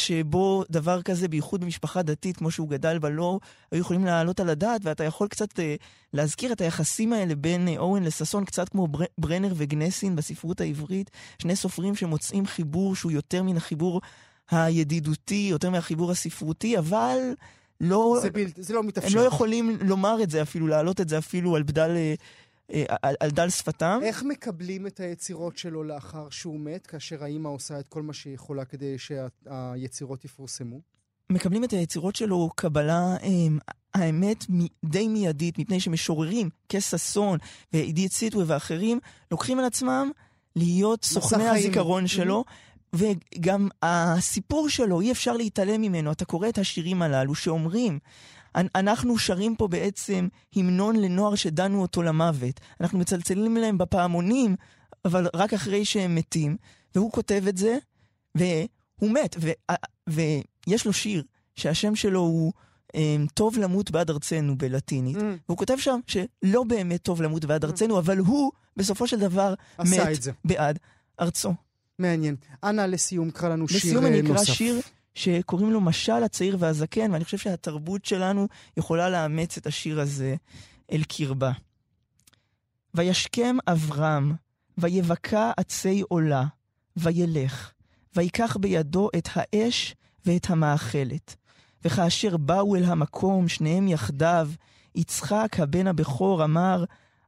שבו דבר כזה, בייחוד במשפחה דתית, כמו שהוא גדל בה, לא היו יכולים להעלות על הדעת, ואתה יכול קצת אה, להזכיר את היחסים האלה בין אה, אורן לששון, קצת כמו בר, ברנר וגנסין בספרות העברית, שני סופרים שמוצאים חיבור שהוא יותר מן החיבור הידידותי, יותר מהחיבור הספרותי, אבל לא... זה, בל... זה לא מתאפשר. הם לא יכולים לומר את זה אפילו, להעלות את זה אפילו על בדל... אה, אה, על, על דל שפתם. איך מקבלים את היצירות שלו לאחר שהוא מת, כאשר האימא עושה את כל מה שהיא יכולה כדי שהיצירות יפורסמו? מקבלים את היצירות שלו קבלה, אה, האמת, די מיידית, מפני שמשוררים כששון ועידית סיטווה ואחרים לוקחים על עצמם להיות סוכני הזיכרון שלו. וגם הסיפור שלו, אי אפשר להתעלם ממנו. אתה קורא את השירים הללו שאומרים, אנחנו שרים פה בעצם המנון לנוער שדנו אותו למוות. אנחנו מצלצלים להם בפעמונים, אבל רק אחרי שהם מתים. והוא כותב את זה, והוא מת. ו, ויש לו שיר שהשם שלו הוא um, טוב למות בעד ארצנו בלטינית. Mm. והוא כותב שם שלא באמת טוב למות בעד ארצנו, mm. אבל הוא בסופו של דבר מת בעד ארצו. מעניין. אנא, לסיום, קרא לנו שיר נוסף. לסיום אני אקרא שיר שקוראים לו משל הצעיר והזקן, ואני חושב שהתרבות שלנו יכולה לאמץ את השיר הזה אל קרבה. וישכם אברהם, ויבקע עצי עולה, וילך, ויקח בידו את האש ואת המאכלת. וכאשר באו אל המקום, שניהם יחדיו, יצחק, הבן הבכור, אמר,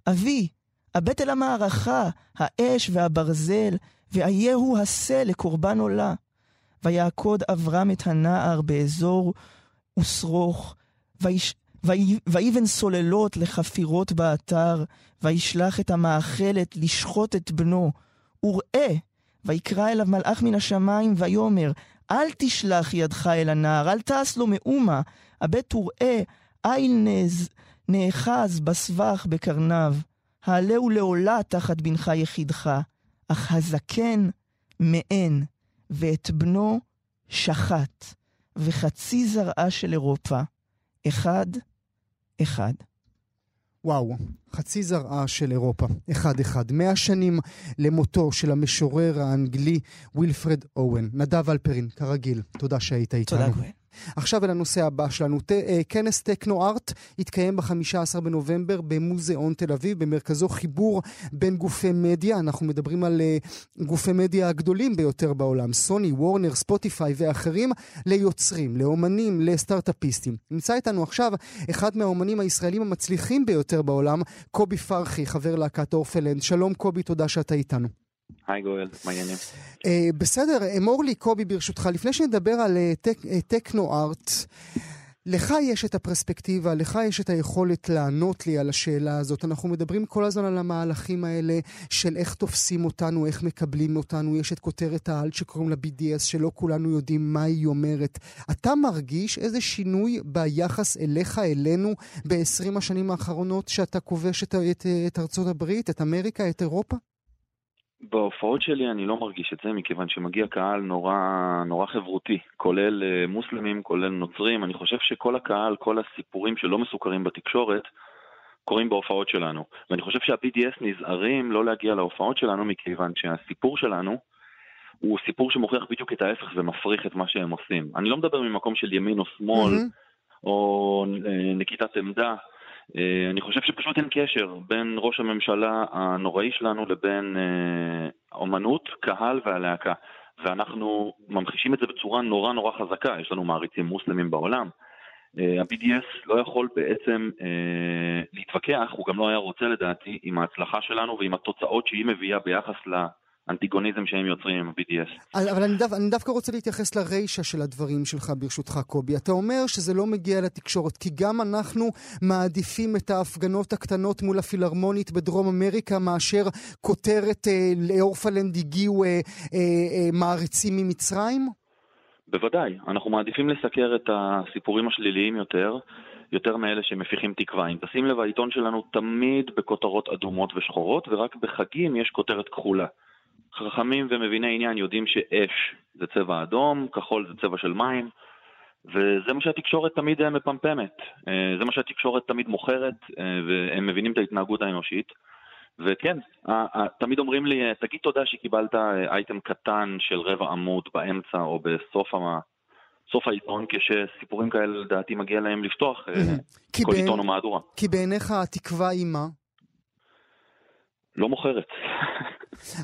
אבי, הבט אל המערכה, האש והברזל, ואייהו השה לקורבן עולה. ויעקוד אברהם את הנער באזור ושרוך, ויבן סוללות לחפירות באתר, וישלח את המאכלת לשחוט את בנו. וראה, ויקרא אליו מלאך מן השמיים, ויאמר, אל תשלח ידך אל הנער, אל תעש לו מאומה, הבט וראה, איל נז, נאחז בסבך בקרניו, העלהו לעולה תחת בנך יחידך, אך הזקן מעין, ואת בנו שחט, וחצי זרעה של אירופה, אחד, אחד. וואו, חצי זרעה של אירופה, אחד-אחד. מאה שנים למותו של המשורר האנגלי וילפרד אוון. נדב אלפרין, כרגיל, תודה שהיית איתנו. תודה, גואל. עכשיו אל הנושא הבא שלנו. ת, uh, כנס טכנו-ארט יתקיים ב-15 בנובמבר במוזיאון תל אביב, במרכזו חיבור בין גופי מדיה. אנחנו מדברים על uh, גופי מדיה הגדולים ביותר בעולם, סוני, וורנר, ספוטיפיי ואחרים, ליוצרים, לאומנים, לסטארט-אפיסטים. נמצא איתנו עכשיו אחד מהאומנים הישראלים המצליחים ביותר בעולם, קובי פרחי, חבר להקת אורפלנד. שלום קובי, תודה שאתה איתנו. היי גואל, מה העניינים? Uh, בסדר, אמור לי קובי ברשותך, לפני שנדבר על uh, טכנו-ארט, לך יש את הפרספקטיבה, לך יש את היכולת לענות לי על השאלה הזאת. אנחנו מדברים כל הזמן על המהלכים האלה של איך תופסים אותנו, איך מקבלים אותנו. יש את כותרת העל שקוראים לה BDS, שלא כולנו יודעים מה היא אומרת. אתה מרגיש איזה שינוי ביחס אליך, אלינו, ב-20 השנים האחרונות, שאתה כובש את, את, את ארצות הברית, את אמריקה, את אירופה? בהופעות שלי אני לא מרגיש את זה, מכיוון שמגיע קהל נורא, נורא חברותי, כולל אה, מוסלמים, כולל נוצרים. אני חושב שכל הקהל, כל הסיפורים שלא מסוכרים בתקשורת, קורים בהופעות שלנו. ואני חושב שה-BDS נזהרים לא להגיע להופעות שלנו, מכיוון שהסיפור שלנו הוא סיפור שמוכיח בדיוק את ההפך ומפריך את מה שהם עושים. אני לא מדבר ממקום של ימין או שמאל, mm-hmm. או אה, נקיטת עמדה. אה, אני חושב שפשוט אין קשר בין ראש הממשלה הנוראי שלנו לבין אה, אומנות, קהל והלהקה. ואנחנו ממחישים את זה בצורה נורא נורא חזקה, יש לנו מעריצים מוסלמים בעולם. אה, ה-BDS לא יכול בעצם להתווכח, הוא גם לא היה רוצה לדעתי, עם ההצלחה שלנו ועם התוצאות שהיא מביאה ביחס האנטיגוניזם שהם יוצרים עם ה-BDS. אבל אני, דו, אני דווקא רוצה להתייחס לרישה של הדברים שלך, ברשותך, קובי. אתה אומר שזה לא מגיע לתקשורת, כי גם אנחנו מעדיפים את ההפגנות הקטנות מול הפילהרמונית בדרום אמריקה, מאשר כותרת אה, לאורפלנד הגיעו אה, אה, אה, מעריצים ממצרים? בוודאי. אנחנו מעדיפים לסקר את הסיפורים השליליים יותר. יותר מאלה שמפיחים תקווה. אם תשים לב, העיתון שלנו תמיד בכותרות אדומות ושחורות, ורק בחגים יש כותרת כחולה. חכמים ומביני עניין יודעים שאש זה צבע אדום, כחול זה צבע של מים, וזה מה שהתקשורת תמיד מפמפמת. אה, זה מה שהתקשורת תמיד מוכרת, אה, והם מבינים את ההתנהגות האנושית. וכן, תמיד אומרים לי, תגיד תודה שקיבלת אה, אייטם קטן של רבע עמוד באמצע או בסוף המה... סוף העיתון, כשסיפורים כאלה לדעתי מגיע להם לפתוח כל עיתון או מהדורה. כי בעיניך התקווה היא מה? לא מוכרת.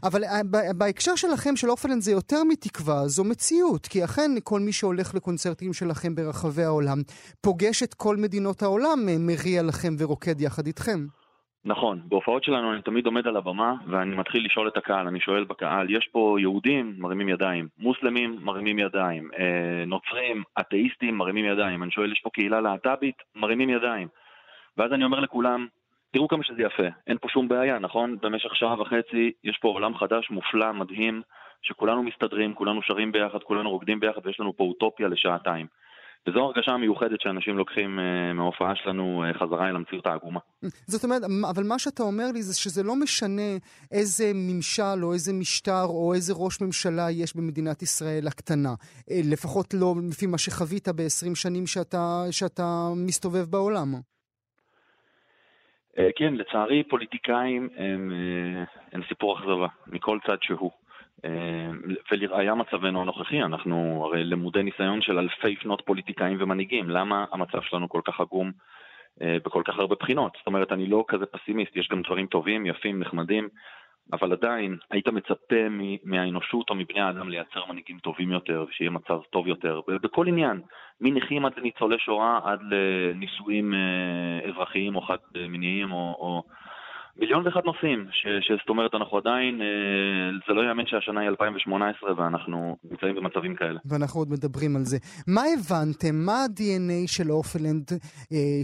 אבל אה, בהקשר שלכם, של אופלנד, זה יותר מתקווה, זו מציאות. כי אכן, כל מי שהולך לקונצרטים שלכם ברחבי העולם, פוגש את כל מדינות העולם, אה, מריע לכם ורוקד יחד איתכם. נכון, בהופעות שלנו אני תמיד עומד על הבמה ואני מתחיל לשאול את הקהל, אני שואל בקהל, יש פה יהודים, מרימים ידיים, מוסלמים, מרימים ידיים, אה, נוצרים, אתאיסטים, מרימים ידיים, אני שואל, יש פה קהילה להט"בית, מרימים ידיים. ואז אני אומר לכולם, תראו כמה שזה יפה, אין פה שום בעיה, נכון? במשך שעה וחצי יש פה עולם חדש, מופלא, מדהים, שכולנו מסתדרים, כולנו שרים ביחד, כולנו רוקדים ביחד ויש לנו פה אוטופיה לשעתיים. וזו הרגשה המיוחדת שאנשים לוקחים uh, מההופעה שלנו uh, חזרה אל המציאות העגומה. זאת אומרת, אבל מה שאתה אומר לי זה שזה לא משנה איזה ממשל או איזה משטר או איזה ראש ממשלה יש במדינת ישראל הקטנה. אה, לפחות לא לפי מה שחווית ב-20 שנים שאתה, שאתה מסתובב בעולם. אה, כן, לצערי פוליטיקאים הם, אה, הם סיפור אכזבה, מכל צד שהוא. אה, ולראיה מצבנו הנוכחי, אנחנו הרי למודי ניסיון של אלפי שנות פוליטיקאים ומנהיגים. למה המצב שלנו כל כך עגום בכל כך הרבה בחינות? זאת אומרת, אני לא כזה פסימיסט, יש גם דברים טובים, יפים, נחמדים. אבל עדיין היית מצפה מהאנושות או מבני האדם לייצר מנהיגים טובים יותר ושיהיה מצב טוב יותר בכל עניין, מנכים עד לניצולי שואה עד לנישואים אה, אזרחיים או חד-מיניים או, או מיליון ואחד נושאים, שזאת אומרת אנחנו עדיין, אה, זה לא יאמן שהשנה היא 2018 ואנחנו נמצאים במצבים כאלה. ואנחנו עוד מדברים על זה. מה הבנתם? מה ה-DNA של אופלנד אה,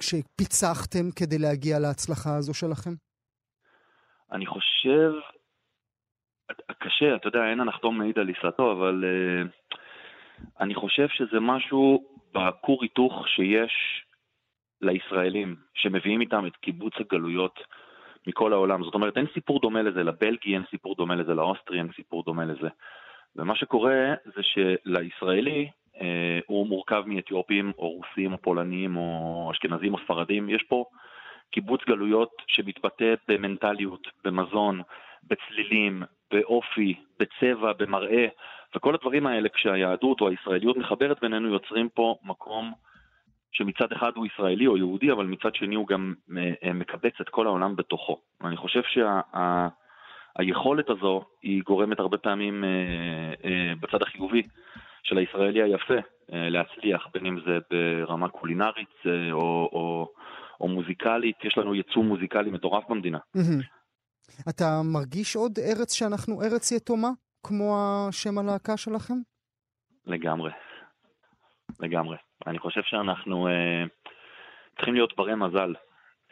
שפיצחתם כדי להגיע להצלחה הזו שלכם? אני חושב, קשה, אתה יודע, אין הנחתום מעיד על עיסתו, אבל uh, אני חושב שזה משהו בכור היתוך שיש לישראלים, שמביאים איתם את קיבוץ הגלויות מכל העולם. זאת אומרת, אין סיפור דומה לזה לבלגי, אין סיפור דומה לזה לאוסטרי, אין סיפור דומה לזה. ומה שקורה זה שלישראלי, אה, הוא מורכב מאתיופים, או רוסים, או פולנים, או אשכנזים, או ספרדים. יש פה קיבוץ גלויות שמתבטא במנטליות, במזון, בצלילים, באופי, בצבע, במראה, וכל הדברים האלה כשהיהדות או הישראליות מחברת בינינו יוצרים פה מקום שמצד אחד הוא ישראלי או יהודי, אבל מצד שני הוא גם אה, אה, מקבץ את כל העולם בתוכו. ואני חושב שהיכולת שה, הזו היא גורמת הרבה פעמים אה, בצד החיובי של הישראלי היפה להצליח, בין אם זה ברמה קולינרית או, או או מוזיקלית, יש לנו ייצוא מוזיקלי מטורף במדינה. אתה מרגיש עוד ארץ שאנחנו ארץ יתומה, כמו השם הלהקה שלכם? לגמרי. לגמרי. אני חושב שאנחנו אה, צריכים להיות ברי מזל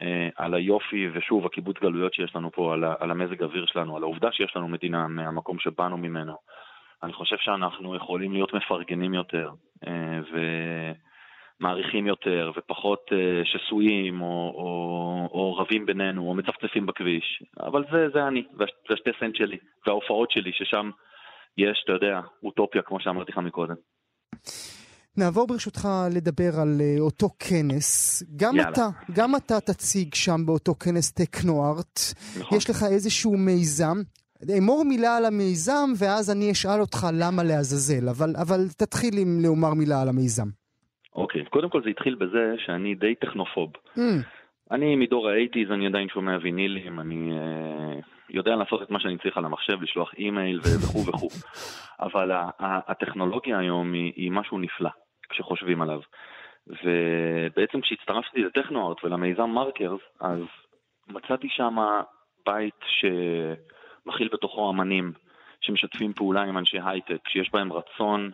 אה, על היופי, ושוב, הקיבוץ גלויות שיש לנו פה, על, על המזג אוויר שלנו, על העובדה שיש לנו מדינה מהמקום שבאנו ממנו. אני חושב שאנחנו יכולים להיות מפרגנים יותר, אה, ו... מעריכים יותר ופחות uh, שסויים או, או, או רבים בינינו או מצפצפים בכביש. אבל זה, זה אני, זה השתי סנט שלי וההופעות שלי, ששם יש, אתה יודע, אוטופיה, כמו שאמרתי לך מקודם. נעבור ברשותך לדבר על uh, אותו כנס. גם יאללה. אתה, גם אתה תציג שם באותו כנס טכנוארט. נכון. יש לך איזשהו מיזם. אמור מילה על המיזם, ואז אני אשאל אותך למה לעזאזל, אבל, אבל תתחיל עם לומר מילה על המיזם. אוקיי, קודם כל זה התחיל בזה שאני די טכנופוב. אממ. אני מדור ה eighties, אני עדיין שומע וינילים, אני אה, יודע לעשות את מה שאני צריך על המחשב, לשלוח אימייל וכו' וכו'. אבל הטכנולוגיה היום היא, היא משהו נפלא, כשחושבים עליו. ובעצם כשהצטרפתי לטכנוארט ולמיזם מרקרס, אז מצאתי שם בית שמכיל בתוכו אמנים שמשתפים פעולה עם אנשי הייטק, שיש בהם רצון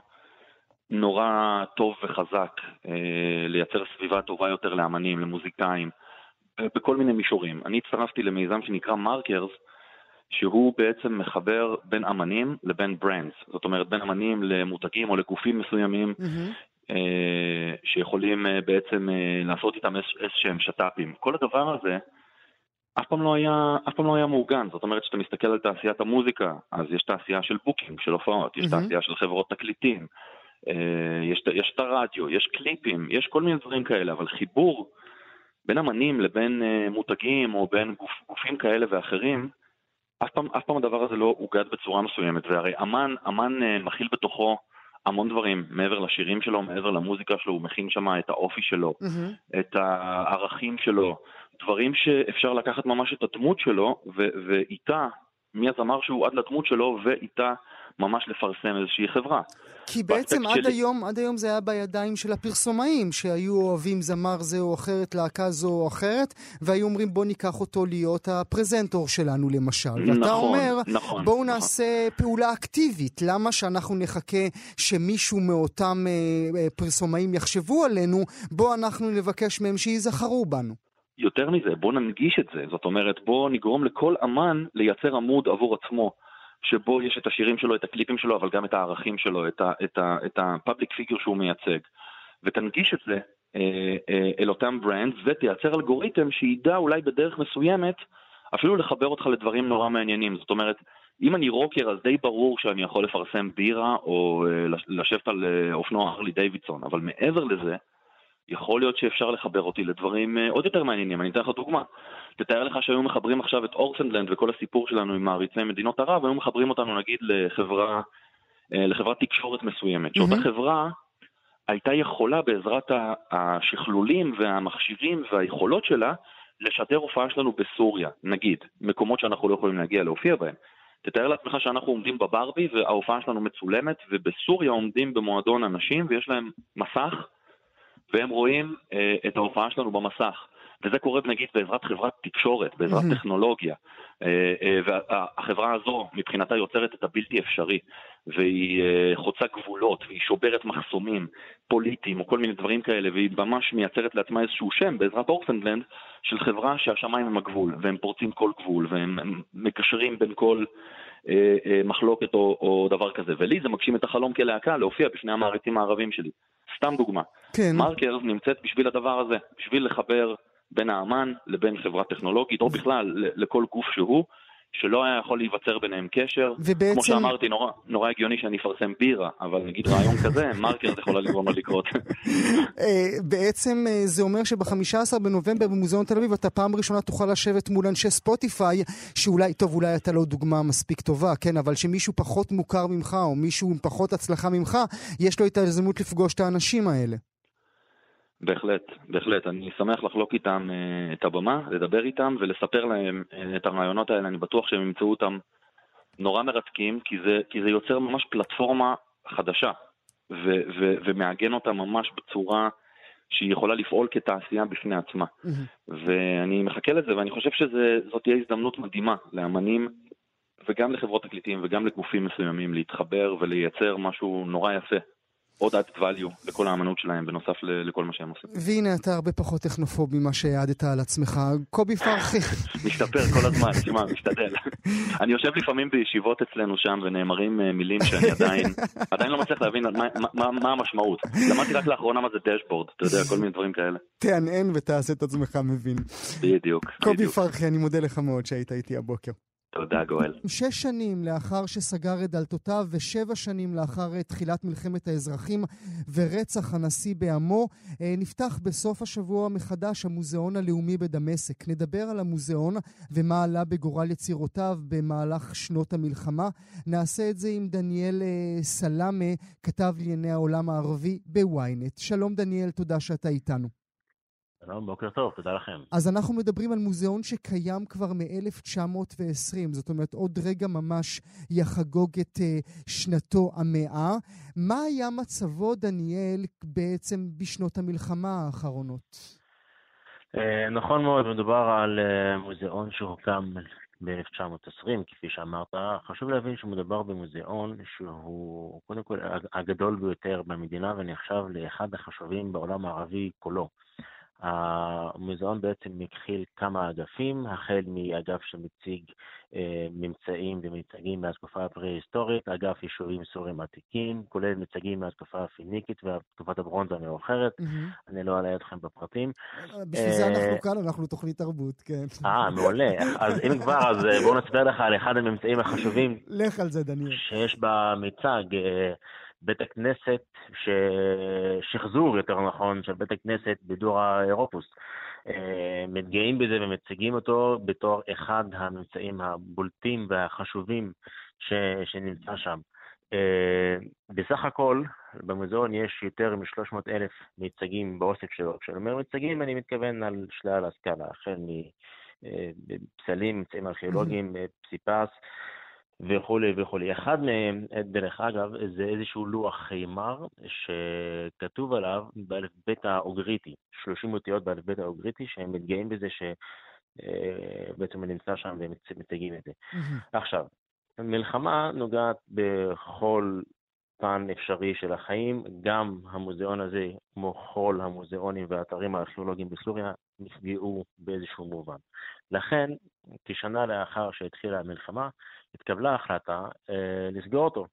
נורא טוב וחזק אה, לייצר סביבה טובה יותר לאמנים, למוזיקאים, בכל מיני מישורים. אני הצטרפתי למיזם שנקרא מרקרס, שהוא בעצם מחבר בין אמנים לבין brands, זאת אומרת בין אמנים למותגים או לגופים מסוימים mm-hmm. אה, שיכולים אה, בעצם אה, לעשות איתם איזשהם שת"פים. כל הדבר הזה אף פעם לא היה, אף פעם לא היה מעוגן, זאת אומרת שאתה מסתכל על תעשיית המוזיקה, אז יש תעשייה של booking, של הופעות, יש mm-hmm. תעשייה של חברות תקליטים, אה, יש, יש את הרדיו, יש קליפים, יש כל מיני דברים כאלה, אבל חיבור בין אמנים לבין אה, מותגים או בין גופ, גופים כאלה ואחרים, אף פעם, אף פעם הדבר הזה לא אוגד בצורה מסוימת, והרי אמן, אמן אה, מכיל בתוכו המון דברים, מעבר לשירים שלו, מעבר למוזיקה שלו, הוא מכין שם את האופי שלו, mm-hmm. את הערכים שלו, דברים שאפשר לקחת ממש את הדמות שלו, ו- ואיתה, מהזמר שהוא עד לדמות שלו, ואיתה ממש לפרסם איזושהי חברה. כי בעצם עד שלי... היום, עד היום זה היה בידיים של הפרסומאים, שהיו אוהבים זמר זה או אחרת, להקה זו או אחרת, והיו אומרים בוא ניקח אותו להיות הפרזנטור שלנו למשל. נכון, ואתה אומר, נכון, בואו נכון. נעשה פעולה אקטיבית, למה שאנחנו נחכה שמישהו מאותם אה, אה, פרסומאים יחשבו עלינו, בואו אנחנו נבקש מהם שייזכרו בנו. יותר מזה, בואו ננגיש את זה, זאת אומרת בואו נגרום לכל אמן לייצר עמוד עבור עצמו. שבו יש את השירים שלו, את הקליפים שלו, אבל גם את הערכים שלו, את ה public figure שהוא מייצג. ותנגיש את זה אה, אה, אל אותם brands, ותייצר אלגוריתם שידע אולי בדרך מסוימת אפילו לחבר אותך לדברים נורא מעניינים. זאת אומרת, אם אני רוקר, אז די ברור שאני יכול לפרסם בירה או אה, לשבת על אופנוע הרלי דיווידסון, אבל מעבר לזה, יכול להיות שאפשר לחבר אותי לדברים עוד יותר מעניינים. אני אתן לך דוגמה. תתאר לך שהיו מחברים עכשיו את אורסנדלנד וכל הסיפור שלנו עם מעריצי מדינות ערב, היו מחברים אותנו נגיד לחברה, אה, לחברת תקשורת מסוימת, mm-hmm. שאותה חברה הייתה יכולה בעזרת השכלולים והמכשירים והיכולות שלה לשדר הופעה שלנו בסוריה, נגיד, מקומות שאנחנו לא יכולים להגיע להופיע בהם. תתאר לעצמך שאנחנו עומדים בברבי וההופעה שלנו מצולמת, ובסוריה עומדים במועדון אנשים ויש להם מסך, והם רואים אה, את ההופעה שלנו במסך. וזה קורה נגיד בעזרת חברת תקשורת, בעזרת mm-hmm. טכנולוגיה. אה, אה, והחברה הזו מבחינתה יוצרת את הבלתי אפשרי, והיא אה, חוצה גבולות, והיא שוברת מחסומים פוליטיים או כל מיני דברים כאלה, והיא ממש מייצרת לעצמה איזשהו שם בעזרת אורפנדלנד של חברה שהשמיים הם הגבול, והם פורצים כל גבול, והם מקשרים בין כל מחלוקת או, או דבר כזה. ולי זה מגשים את החלום כלהקה להופיע בפני המעריצים הערבים שלי. סתם דוגמה. כן. מרקר נמצאת בשביל הדבר הזה, בשביל לחבר בין האמן לבין חברה טכנולוגית, או בכלל לכל גוף שהוא, שלא היה יכול להיווצר ביניהם קשר. ובעצם... כמו שאמרתי, נורא, נורא הגיוני שאני אפרסם בירה, אבל נגיד רעיון כזה, מרקר זה יכולה לגרום לו לקרות. אה, בעצם אה, זה אומר שב-15 בנובמבר במוזיאון תל אביב אתה פעם ראשונה תוכל לשבת מול אנשי ספוטיפיי, שאולי, טוב, אולי אתה לא דוגמה מספיק טובה, כן, אבל שמישהו פחות מוכר ממך, או מישהו עם פחות הצלחה ממך, יש לו את ההזדמנות לפגוש את האנשים האלה. בהחלט, בהחלט. אני שמח לחלוק איתם uh, את הבמה, לדבר איתם ולספר להם uh, את הרעיונות האלה. אני בטוח שהם ימצאו אותם נורא מרתקים, כי זה, כי זה יוצר ממש פלטפורמה חדשה, ו- ו- ומעגן אותה ממש בצורה שהיא יכולה לפעול כתעשייה בפני עצמה. Mm-hmm. ואני מחכה לזה, ואני חושב שזאת תהיה הזדמנות מדהימה לאמנים וגם לחברות תקליטים וגם לגופים מסוימים להתחבר ולייצר משהו נורא יפה עוד added value לכל האמנות שלהם, בנוסף לכל מה שהם עושים. והנה אתה הרבה פחות טכנופוב ממה שהעדת על עצמך. קובי פרחי. משתפר כל הזמן, תשמע, משתדל. אני יושב לפעמים בישיבות אצלנו שם ונאמרים אה, מילים שאני עדיין, עדיין לא מצליח להבין מה, מה, מה המשמעות. למדתי רק לאחרונה מה זה דשבורד, אתה יודע, כל מיני דברים כאלה. תענען ותעשה את עצמך מבין. בדיוק. קובי פרחי, אני מודה לך מאוד שהיית איתי הבוקר. תודה, גואל. שש שנים לאחר שסגר את דלתותיו ושבע שנים לאחר תחילת מלחמת האזרחים ורצח הנשיא בעמו, אה, נפתח בסוף השבוע מחדש המוזיאון הלאומי בדמשק. נדבר על המוזיאון ומה עלה בגורל יצירותיו במהלך שנות המלחמה. נעשה את זה עם דניאל אה, סלאמה, כתב לענייני העולם הערבי בוויינט. שלום דניאל, תודה שאתה איתנו. שלום, בוקר טוב, תודה לכם. אז אנחנו מדברים על מוזיאון שקיים כבר מ-1920, זאת אומרת, עוד רגע ממש יחגוג את uh, שנתו המאה. מה היה מצבו, דניאל, בעצם בשנות המלחמה האחרונות? Uh, נכון מאוד, מדובר על uh, מוזיאון שהוקם ב-1920, כפי שאמרת. חשוב להבין שמדובר במוזיאון שהוא קודם כל הגדול ביותר במדינה ונחשב לאחד החשובים בעולם הערבי כולו. המוזיאון בעצם מכיל כמה אגפים, החל מאגף שמציג אה, ממצאים ומיצגים מהתקופה הפרה-היסטורית, אגף יישובים סורים עתיקים, כולל מיצגים מהתקופה הפיניקית ותקופת הברונזה המאוחרת. Mm-hmm. אני לא אעלה אתכם בפרטים. בשביל זה אנחנו אה, כאן, אנחנו תוכנית תרבות, כן. אה, מעולה. אז אם כבר, אז אה, בואו נספר לך על אחד הממצאים החשובים. לך על זה, דניאל. שיש במיצג. בית הכנסת, ש... שחזור יותר נכון, של בית הכנסת בדור האירופוס. אה, מתגאים בזה ומציגים אותו בתור אחד הממצאים הבולטים והחשובים ש... שנמצא שם. אה, בסך הכל, במוזיאון יש יותר מ-300 אלף מיצגים באוסף שלו. כשאני אומר מיצגים, אני מתכוון על שלל הסקאלה, החל מפסלים, ממצאים ארכיאולוגיים, פסיפס, וכולי וכולי. אחד מהם, דרך אגב, זה איזשהו לוח חימר שכתוב עליו באלף-בית האוגריטי, 30 אותיות באלף-בית האוגריטי, שהם מתגאים בזה שבעצם אה, נמצא שם והם מציגים את זה. עכשיו, מלחמה נוגעת בכל פן אפשרי של החיים, גם המוזיאון הזה, כמו כל המוזיאונים והאתרים הארכיאולוגיים בסוריה, נפגעו באיזשהו מובן. לכן, כשנה לאחר שהתחילה המלחמה, התקבלה החלטה אה, לסגור אותו.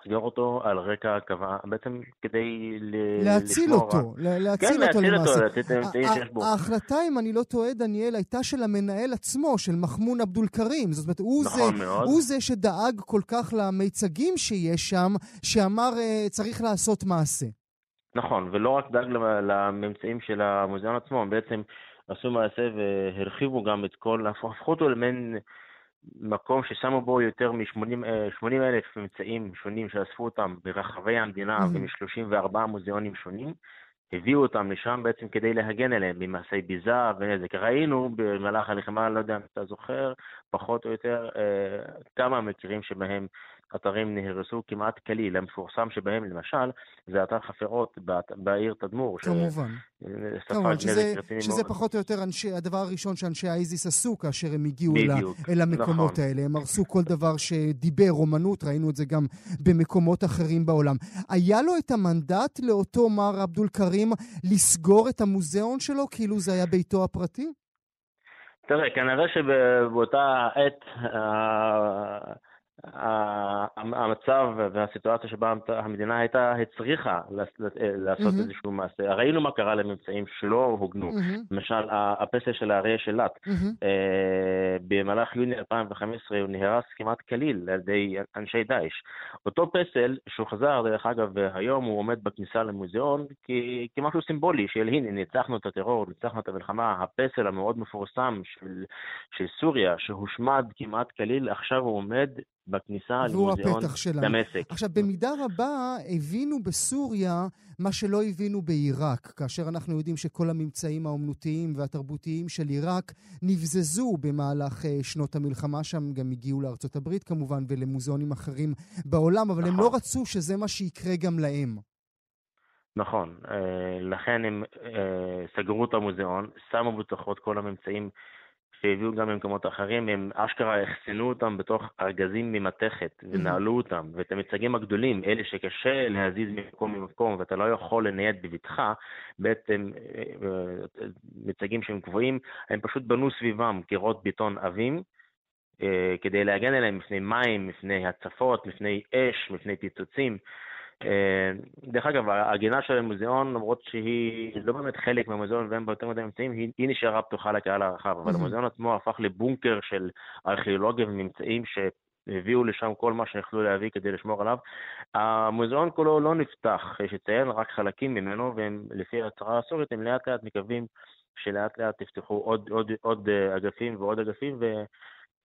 לסגור אותו על רקע קבע, בעצם כדי להציל. אותו, להציל כן, אותו להציל למעשה. אותו, בו. ההחלטה, אם אני לא טועה, דניאל, הייתה של המנהל עצמו, של מחמון עבדול כרים. זאת אומרת, הוא, נכון זה, זה שדאג כל כך למיצגים שיש שם, שאמר אה, צריך לעשות מעשה. נכון, ולא רק דאג לממצאים של המוזיאון עצמו, בעצם עשו מעשה והרחיבו גם את כל, הפכו אותו למעין מקום ששמו בו יותר מ-80 אלף ממצאים שונים שאספו אותם ברחבי המדינה mm-hmm. ומ-34 מוזיאונים שונים. הביאו אותם לשם בעצם כדי להגן עליהם ממעשי ביזה ונזק. ראינו במהלך הלחימה, לא יודע אם אתה זוכר, פחות או יותר, אה, כמה מקרים שבהם אתרים נהרסו כמעט כליל. המפורסם שבהם למשל, זה אתר חפירות בעיר תדמור. כמובן. כמובן, שזה, שזה פחות או יותר אנשי, הדבר הראשון שאנשי האיזיס עשו כאשר הם הגיעו בדיוק, אל, המקומות נכון. האלה. הם הרסו כל דבר שדיבר אומנות, ראינו את זה גם במקומות אחרים בעולם. היה לו את המנדט לאותו מר עבדול כרים לסגור את המוזיאון שלו כאילו זה היה ביתו הפרטי? תראה, כנראה שבאותה עת... אה, המצב והסיטואציה שבה המדינה הייתה הצריכה לעשות mm-hmm. איזשהו מעשה. ראינו מה קרה לממצאים שלא הוגנו. Mm-hmm. למשל, הפסל של האריה של mm-hmm. אה, במהלך יוני 2015 הוא נהרס כמעט כליל על ידי אנשי דאעש. אותו פסל, שהוא חזר, דרך אגב, היום הוא עומד בכניסה למוזיאון כמשהו סימבולי של הנה, ניצחנו את הטרור, ניצחנו את המלחמה. הפסל המאוד מפורסם של, של סוריה, שהושמד כמעט כליל, עכשיו הוא עומד בכניסה למוזיאון דמשק. עכשיו, במידה רבה הבינו בסוריה מה שלא הבינו בעיראק, כאשר אנחנו יודעים שכל הממצאים האומנותיים והתרבותיים של עיראק נבזזו במהלך uh, שנות המלחמה, שם גם הגיעו לארצות הברית כמובן ולמוזיאונים אחרים בעולם, אבל נכון. הם לא רצו שזה מה שיקרה גם להם. נכון, לכן הם סגרו את המוזיאון, שמו בתוכו את כל הממצאים שהביאו גם ממקומות אחרים, הם אשכרה אחסנו אותם בתוך ארגזים ממתכת ונעלו אותם, ואת המצגים הגדולים, אלה שקשה להזיז ממקום למקום ואתה לא יכול לנייד בבטחה, בעצם מצגים שהם קבועים, הם פשוט בנו סביבם קירות בטון עבים, כדי להגן עליהם מפני מים, מפני הצפות, מפני אש, מפני פיצוצים. אה, דרך אגב, הגינה של המוזיאון, למרות שהיא לא באמת חלק מהמוזיאון ואין בה יותר מדי אמצעים, היא, היא נשארה פתוחה לקהל הרחב, אבל המוזיאון עצמו הפך לבונקר של ארכיאולוגיה וממצאים שהביאו לשם כל מה שיכלו להביא כדי לשמור עליו. המוזיאון כולו לא נפתח, יש לציין רק חלקים ממנו, והם לפי ההצהרה הסורית, הם לאט לאט מקווים שלאט לאט יפתחו עוד, עוד, עוד אה, אגפים ועוד אגפים, ו...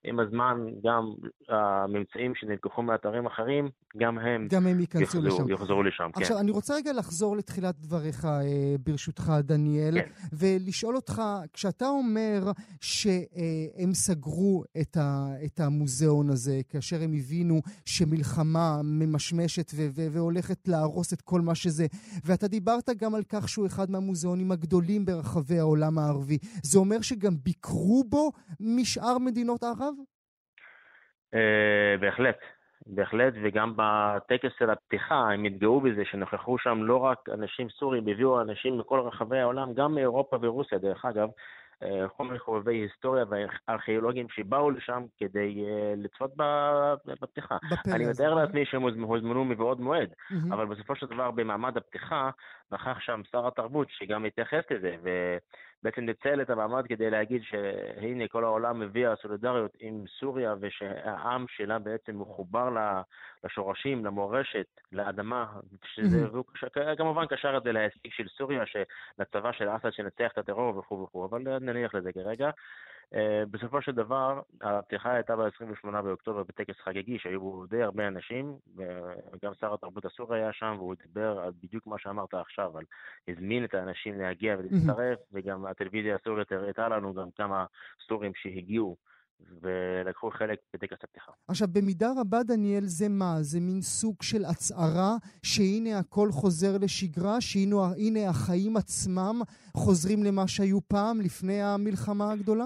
עם הזמן גם הממצאים שנלקחו מאתרים אחרים, גם הם, גם הם ייכנסו יחזרו, לשם. יחזרו לשם. כן. עכשיו, אני רוצה רגע לחזור לתחילת דבריך, אה, ברשותך, דניאל, כן. ולשאול אותך, כשאתה אומר שהם סגרו את, ה, את המוזיאון הזה, כאשר הם הבינו שמלחמה ממשמשת ו- ו- והולכת להרוס את כל מה שזה, ואתה דיברת גם על כך שהוא אחד מהמוזיאונים הגדולים ברחבי העולם הערבי, זה אומר שגם ביקרו בו משאר מדינות ערב? Uh, בהחלט, בהחלט, וגם בטקס של הפתיחה הם התגאו בזה שנכחו שם לא רק אנשים סורים, הביאו אנשים מכל רחבי העולם, גם מאירופה ורוסיה דרך אגב, אה, כל מיני חובבי היסטוריה וארכיאולוגים שבאו לשם כדי אה, לצפות בפתיחה. אני מתאר לעצמי שהם הוזמנו מבעוד מועד. אבל בסופו של דבר במעמד הפתיחה נכח שם שר התרבות שגם התייחס לזה, בעצם ניצל את המעמד כדי להגיד שהנה כל העולם מביא הסולידריות עם סוריה ושהעם שלה בעצם מחובר לשורשים, למורשת, לאדמה, שזה, והוא כמובן קשר את זה להישג של סוריה, לצבא של אסד שנצח את הטרור וכו' וכו', אבל נניח לזה כרגע. Uh, בסופו של דבר, הפתיחה הייתה ב-28 באוקטובר בטקס חגיגי, שהיו בו די הרבה אנשים, וגם שר התרבות הסורי היה שם, והוא דיבר על בדיוק מה שאמרת עכשיו, על הזמין את האנשים להגיע ולהצטרף, וגם הטלוויזיה הסורית הראתה לנו גם כמה סורים שהגיעו. ולקחו חלק בטקס הפתיחה. עכשיו, במידה רבה, דניאל, זה מה? זה מין סוג של הצהרה שהנה הכל חוזר לשגרה, שהנה החיים עצמם חוזרים למה שהיו פעם, לפני המלחמה הגדולה?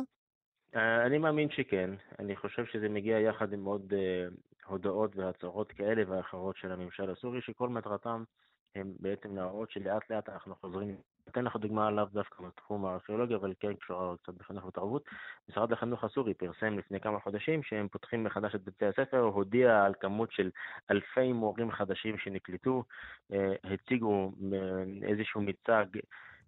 אה, אני מאמין שכן. אני חושב שזה מגיע יחד עם עוד uh, הודעות והצהרות כאלה ואחרות של הממשל הסורי, שכל מטרתם הם בעצם להראות שלאט לאט אנחנו חוזרים. אתן לך דוגמה לאו דווקא בתחום הארכיאולוגיה, אבל כן קשורה קצת בחינוך ותרבות. משרד החינוך הסורי פרסם לפני כמה חודשים שהם פותחים מחדש את בתי הספר, הודיע על כמות של אלפי מורים חדשים שנקלטו, uh, הציגו איזשהו מיצג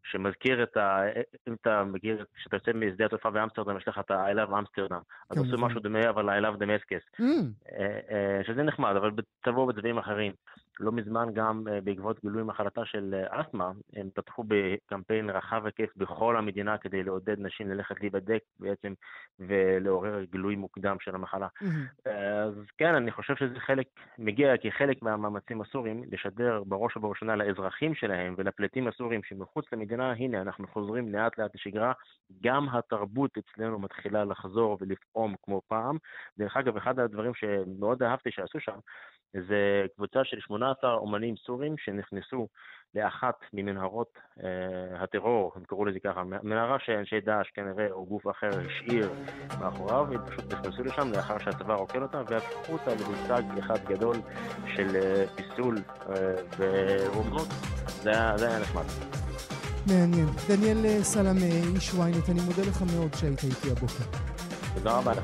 שמזכיר את ה... אם אתה מכיר, כשאתה יוצא משדה התעופה באמסטרדם, יש לך את ה-I love אמסטרדם. אז עשו משהו דומה, אבל I love דמסקס. Mm. אה, אה, שזה נחמד, אבל תבואו בצבעים אחרים. לא מזמן גם אה, בעקבות גילוי מחלתה של אסתמה, הם פתחו בקמפיין רחב היקף בכל המדינה כדי לעודד נשים ללכת להיבדק בעצם ולעורר גילוי מוקדם של המחלה. Mm-hmm. אז כן, אני חושב שזה חלק, מגיע כחלק מהמאמצים הסורים לשדר בראש ובראשונה לאזרחים שלהם ולפליטים הסורים שמחוץ למדינה, הנה, אנחנו חוזרים לאט לאט לשגרה, גם התרבות אצלנו מתחילה לחזור ולפעום כמו פעם. דרך אגב, אחד הדברים שמאוד אהבתי שעשו שם, זה קבוצה של 18 אומנים סורים שנכנסו לאחת ממנהרות אה, הטרור, הם קראו לזה ככה, מנהרה שאנשי דאעש כנראה או גוף אחר השאיר מאחוריו, הם פשוט נכנסו לשם לאחר שהצבא רוקן אותה והפכו אותה למושג אחד גדול של אה, פיסול אה, ואומנות, זה זה היה נחמד. מעניין. דניאל אה, סלמה, איש ynet, אני מודה לך מאוד שהיית איתי הבוקר. תודה רבה לך,